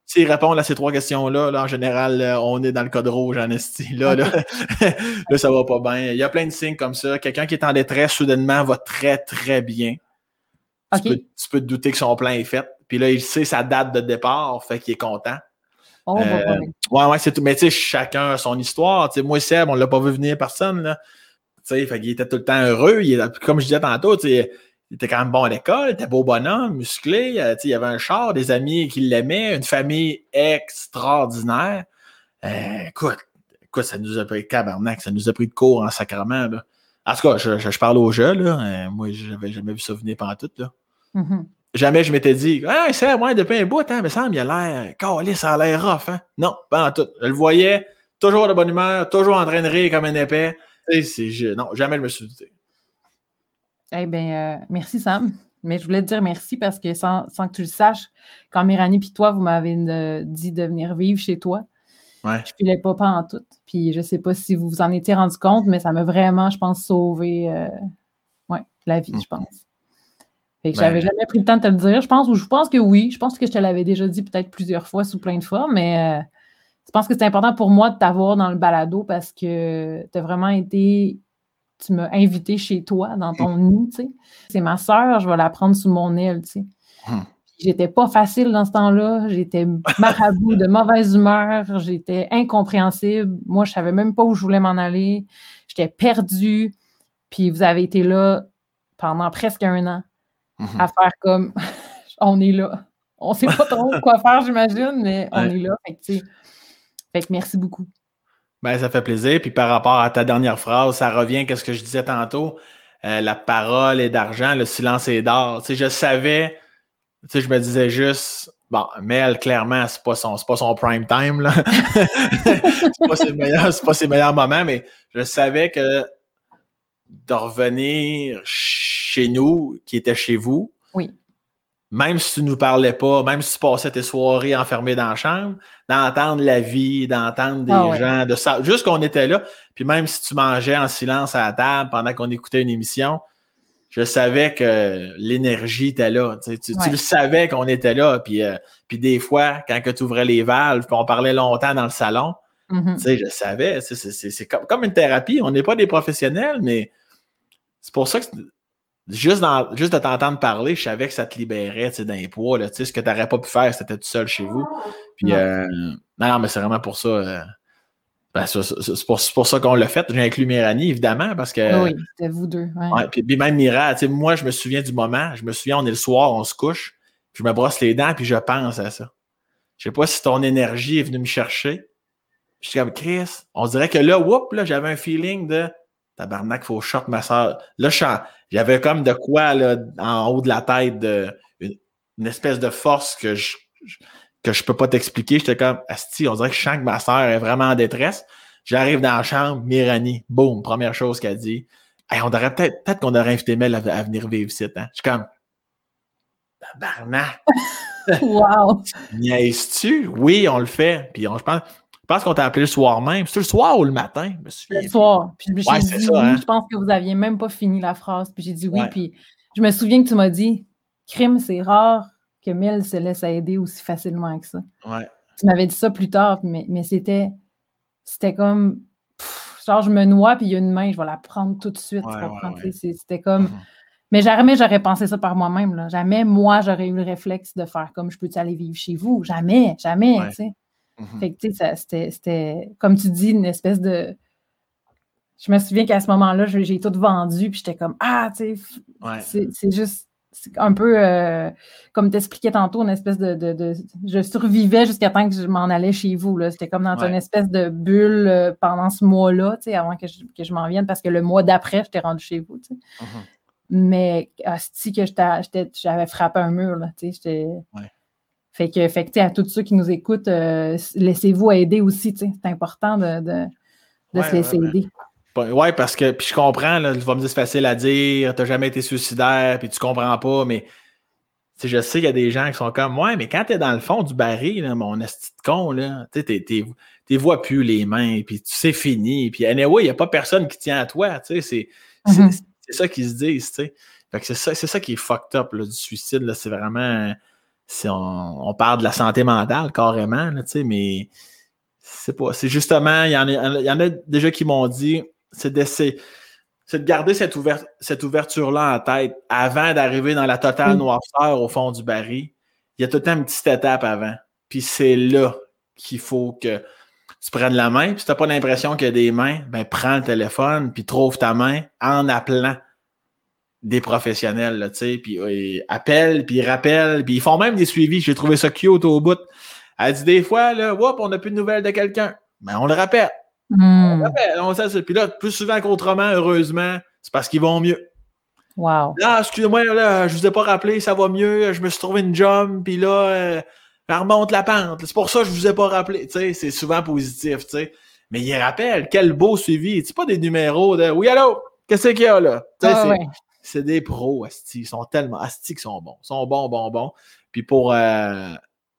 S'ils répondent à ces trois questions-là, là, en général, on est dans le code rouge en esti. Là, là, *laughs* là, ça va pas bien. Il y a plein de signes comme ça. Quelqu'un qui est en détresse, soudainement, va très, très bien. Tu, peux, tu, peux, te douter que son plan est fait. Puis là, il sait sa date de départ, fait qu'il est content. Oh, bah, euh, ouais, ouais, c'est tout. Mais tu sais, chacun a son histoire. sais moi, Seb, on l'a pas vu venir personne. Là. sais, fait qu'il était tout le temps heureux. Il, comme je disais tantôt, tu sais, il était quand même bon à l'école, il était beau bonhomme, musclé, euh, il y avait un char, des amis qui l'aimaient, une famille extraordinaire. Euh, écoute, écoute, ça nous a pris cabernac, ça nous a pris de cours en sacrement. Là. En tout cas, je, parle au jeu, là. Euh, moi, je n'avais jamais vu ça venir pendant tout. Là. Mm-hmm. Jamais je m'étais dit, ah, c'est moi, depuis un bout, hein, mais ça il a l'air, ça a l'air rough, hein. Non, en tout. Je le voyais, toujours de bonne humeur, toujours en train de rire comme un épais. non, jamais je me suis dit. Eh bien, euh, merci Sam. Mais je voulais te dire merci parce que sans, que tu le saches, quand Méranie et toi, vous m'avez euh, dit de venir vivre chez toi, ouais. je ne filais pas, pas en tout. Puis je ne sais pas si vous vous en étiez rendu compte, mais ça m'a vraiment, je pense, sauvé euh, la vie, je mm. pense. Fait que j'avais jamais pris le temps de te le dire, je pense, ou je pense que oui. Je pense que je te l'avais déjà dit peut-être plusieurs fois sous plein de fois, mais je pense que c'est important pour moi de t'avoir dans le balado parce que tu as vraiment été tu m'as invité chez toi, dans ton nid, tu sais. C'est ma sœur, je vais la prendre sous mon aile, tu sais. Hum. J'étais pas facile dans ce temps-là. J'étais marabout, de mauvaise humeur. J'étais incompréhensible. Moi, je savais même pas où je voulais m'en aller. J'étais perdue. Puis vous avez été là pendant presque un an Mhm. à faire comme *laughs* on est là. On sait pas trop *laughs* quoi faire, j'imagine, mais on Ouais. est là. Fait que, fait que merci beaucoup. Ben, ça fait plaisir. Puis par rapport à ta dernière phrase, ça revient à ce que je disais tantôt. Euh, la parole est d'argent, le silence est d'or. Je savais, tu je me disais juste, bon, Mel, clairement, c'est pas son, pas son prime time, là. *laughs* c'est pas ses meilleurs, pas ses meilleurs moments, mais je savais que de revenir chez nous, qui était chez vous, Oui. Même si tu nous parlais pas, même si tu passais tes soirées enfermées dans la chambre, d'entendre la vie, d'entendre des Ah ouais. gens, de ça, juste qu'on était là, puis même si tu mangeais en silence à la table pendant qu'on écoutait une émission, je savais que l'énergie était là. Tu, le savais qu'on était là. Puis, euh, puis des fois, quand tu ouvrais les valves, puis on parlait longtemps dans le salon, Mhm. tu sais, je savais. C'est, c'est- c'est comme, comme une thérapie. On n'est pas des professionnels, mais c'est pour ça que juste, dans, juste de t'entendre parler, je savais que ça te libérait d'un poids. Là, ce que tu n'aurais pas pu faire, c'était tout seul chez vous. Puis, euh, non, non, mais c'est vraiment pour ça. euh, ben, c'est, pour, ça qu'on l'a fait. J'ai inclus Méranie, évidemment, parce que. oui, c'était vous deux. ouais. Ouais, puis, puis même Mira, moi, je me souviens du moment. Je me souviens, on est le soir, on se couche, puis je me brosse les dents, puis je pense à ça. Je sais pas si ton énergie est venue me chercher. Je suis comme Chris. On dirait que là, whoop, là, j'avais un feeling de tabarnak, faut shot ma soeur. Là, je sens- j'avais comme de quoi là, en haut de la tête, de, une, une espèce de force que je, que je peux pas t'expliquer. J'étais comme Asti, on dirait que je sens que ma soeur est vraiment en détresse. J'arrive dans la chambre, Mirani, boum, première chose qu'elle dit. Hey, on devrait peut-être, peut-être qu'on aurait invité Mel à, à venir vivre ici. Hein? Je suis comme Tabarnak! *laughs* Wow! Niaises-tu? Oui, on le fait. Puis on, je pense, je pense qu'on t'a appelé le soir même. C'est le soir ou le matin? Je me souviens Le soir. Puis j'ai Ouais, dit ça, oui, hein? je pense que vous aviez même pas fini la phrase. Puis j'ai dit oui. Ouais. Puis je me souviens que tu m'as dit Crime, c'est rare que Mel se laisse aider aussi facilement que ça. Ouais. Tu m'avais dit ça plus tard, mais, mais c'était c'était comme pff, genre je me noie puis il y a une main, je vais la prendre tout de suite. C'était comme. Mhm. Mais jamais j'aurais pensé ça par moi-même. là. Jamais moi j'aurais eu le réflexe de faire comme je peux-tu aller vivre chez vous? Jamais, jamais. Ouais. Mhm. Fait que, tu sais, c'était, c'était, comme tu dis, une espèce de. Je me souviens qu'à ce moment-là, j'ai, j'ai tout vendu, puis j'étais comme, ah, tu sais, Ouais. c'est, c'est juste c'est un peu, euh, comme t'expliquais tantôt, une espèce de, de- de- Je survivais jusqu'à temps que je m'en allais chez vous. Là. C'était comme dans Ouais. une espèce de bulle euh, pendant ce mois-là, tu sais, avant que je, que je m'en vienne, parce que le mois d'après, j'étais rendu chez vous, tu sais. Mhm. Mais, que j'étais- j'étais- j'avais frappé un mur, là, tu sais, j'étais... Ouais. Fait que, fait que, à tous ceux qui nous écoutent, euh, laissez-vous aider aussi. C'est important de, de, de Ouais, se laisser ouais, aider. Ouais, parce que, puis je comprends, là, tu vas me dire c'est facile à dire, t'as jamais été suicidaire, puis tu comprends pas, mais je sais qu'il y a des gens qui sont comme, ouais, mais quand t'es dans le fond du baril, là, mon esti de con, là, t'es- vois plus les mains, puis tu sais, fini, puis anyway, il n'y a pas personne qui tient à toi, sais, c'est c'est- c'est ça qu'ils se disent. Fait que c'est ça, c'est ça qui est fucked up, là, du suicide, c'est vraiment, c'est- on, on parle de la santé mentale, carrément, là, mais c'est pas, c'est justement, il y, en a, il y en a déjà qui m'ont dit, c'est d'essayer, c'est de garder cette, ouver- cette ouverture-là en tête avant d'arriver dans la totale Oui. noirceur au fond du baril. Il y a tout le temps une petite étape avant. Puis c'est là qu'il faut que tu prennes la main. Puis si tu n'as pas l'impression qu'il y a des mains, ben prends le téléphone, puis trouve ta main en appelant des professionnels, là, tu sais, puis euh, appelle, puis rappelle, puis ils font même des suivis. J'ai trouvé ça cute au bout. Elle dit des fois, là, Whoop, on n'a plus de nouvelles de quelqu'un. Ben, on le rappelle. Hmm. rappelle, on sait ça. Puis là, plus souvent qu'autrement, heureusement, c'est parce qu'ils vont mieux. Wow. Là, excusez-moi, là, je vous ai pas rappelé, ça va mieux, je me suis trouvé une job, puis là, euh, elle remonte la pente. C'est pour ça que je vous ai pas rappelé. Tu sais, c'est souvent positif, tu sais. Mais il rappelle, quel beau suivi. C'est pas des numéros de Oui, allô, qu'est-ce qu'il y a là? Ah ouais. C'est des pros, Asti. Ils sont tellement Asti qu'ils sont bons. Ils sont bons, bons, bons. Puis pour, euh,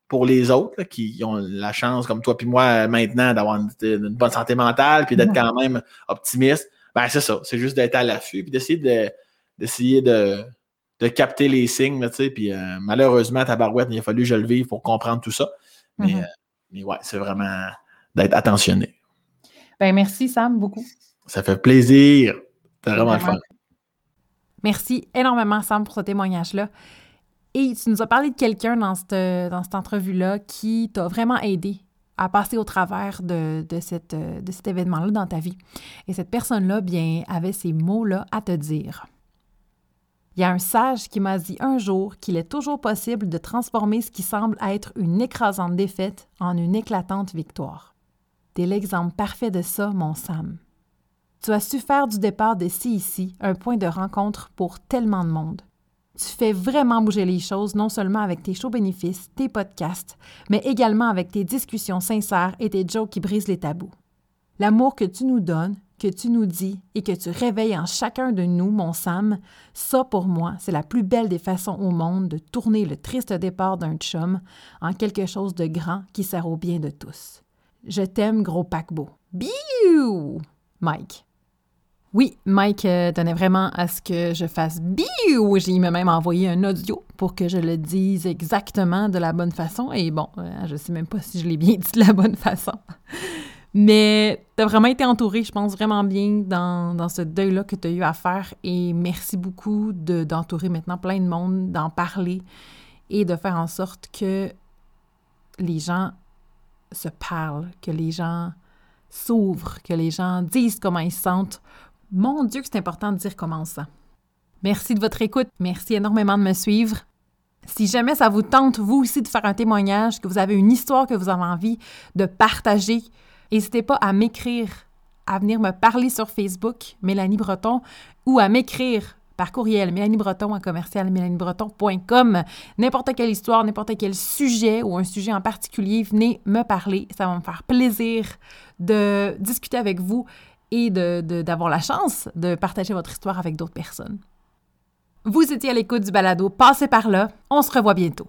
pour les autres là, qui ont la chance, comme toi puis moi, euh, maintenant, d'avoir une, une bonne santé mentale, puis d'être quand même optimiste, ben c'est ça. C'est juste d'être à l'affût, puis d'essayer de d'essayer de, de capter les signes, là, tu sais. Puis euh, malheureusement, ta barouette, il a fallu que je le vive pour comprendre tout ça. Mais, Mhm. euh, mais ouais, c'est vraiment d'être attentionné. Ben, merci, Sam, beaucoup. Ça fait plaisir. C'est vraiment le fun. Merci énormément, Sam, pour ce témoignage-là. Et tu nous as parlé de quelqu'un dans cette, entrevue-là qui t'a vraiment aidé à passer au travers de, de cet événement-là dans ta vie. Et cette personne-là, bien, avait ces mots-là à te dire. Il y a un sage qui m'a dit un jour qu'il est toujours possible de transformer ce qui semble être une écrasante défaite en une éclatante victoire. T'es l'exemple parfait de ça, mon Sam. Tu as su faire du départ de ici un point de rencontre pour tellement de monde. Tu fais vraiment bouger les choses, non seulement avec tes shows bénéfices, tes podcasts, mais également avec tes discussions sincères et tes jokes qui brisent les tabous. L'amour que tu nous donnes, que tu nous dis et que tu réveilles en chacun de nous, mon Sam, ça pour moi, c'est la plus belle des façons au monde de tourner le triste départ d'un chum en quelque chose de grand qui sert au bien de tous. Je t'aime, gros paquebot. Biou! Mike. Oui, Mike euh, tenait vraiment à ce que je fasse biou. J'ai même envoyé un audio pour que je le dise exactement de la bonne façon. Et bon, euh, je sais même pas si je l'ai bien dit de la bonne façon. Mais tu as vraiment été entouré, je pense, vraiment bien dans, dans ce deuil-là que tu as eu à faire. Et merci beaucoup d'entourer maintenant plein de monde, d'en parler et de faire en sorte que les gens se parlent, que les gens s'ouvrent, que les gens disent comment ils se sentent mon Dieu, c'est important de dire comment ça. Merci de votre écoute. Merci énormément de me suivre. Si jamais ça vous tente, vous aussi, de faire un témoignage, que vous avez une histoire que vous avez envie de partager, n'hésitez pas à m'écrire, à venir me parler sur Facebook, Mélanie Breton, ou à m'écrire par courriel, Mélanie Breton à commercial N'importe quelle histoire, n'importe quel sujet ou un sujet en particulier, venez me parler. Ça va me faire plaisir de discuter avec vous et d'avoir la chance de partager votre histoire avec d'autres personnes. Vous étiez à l'écoute du balado Passez par là. On se revoit bientôt.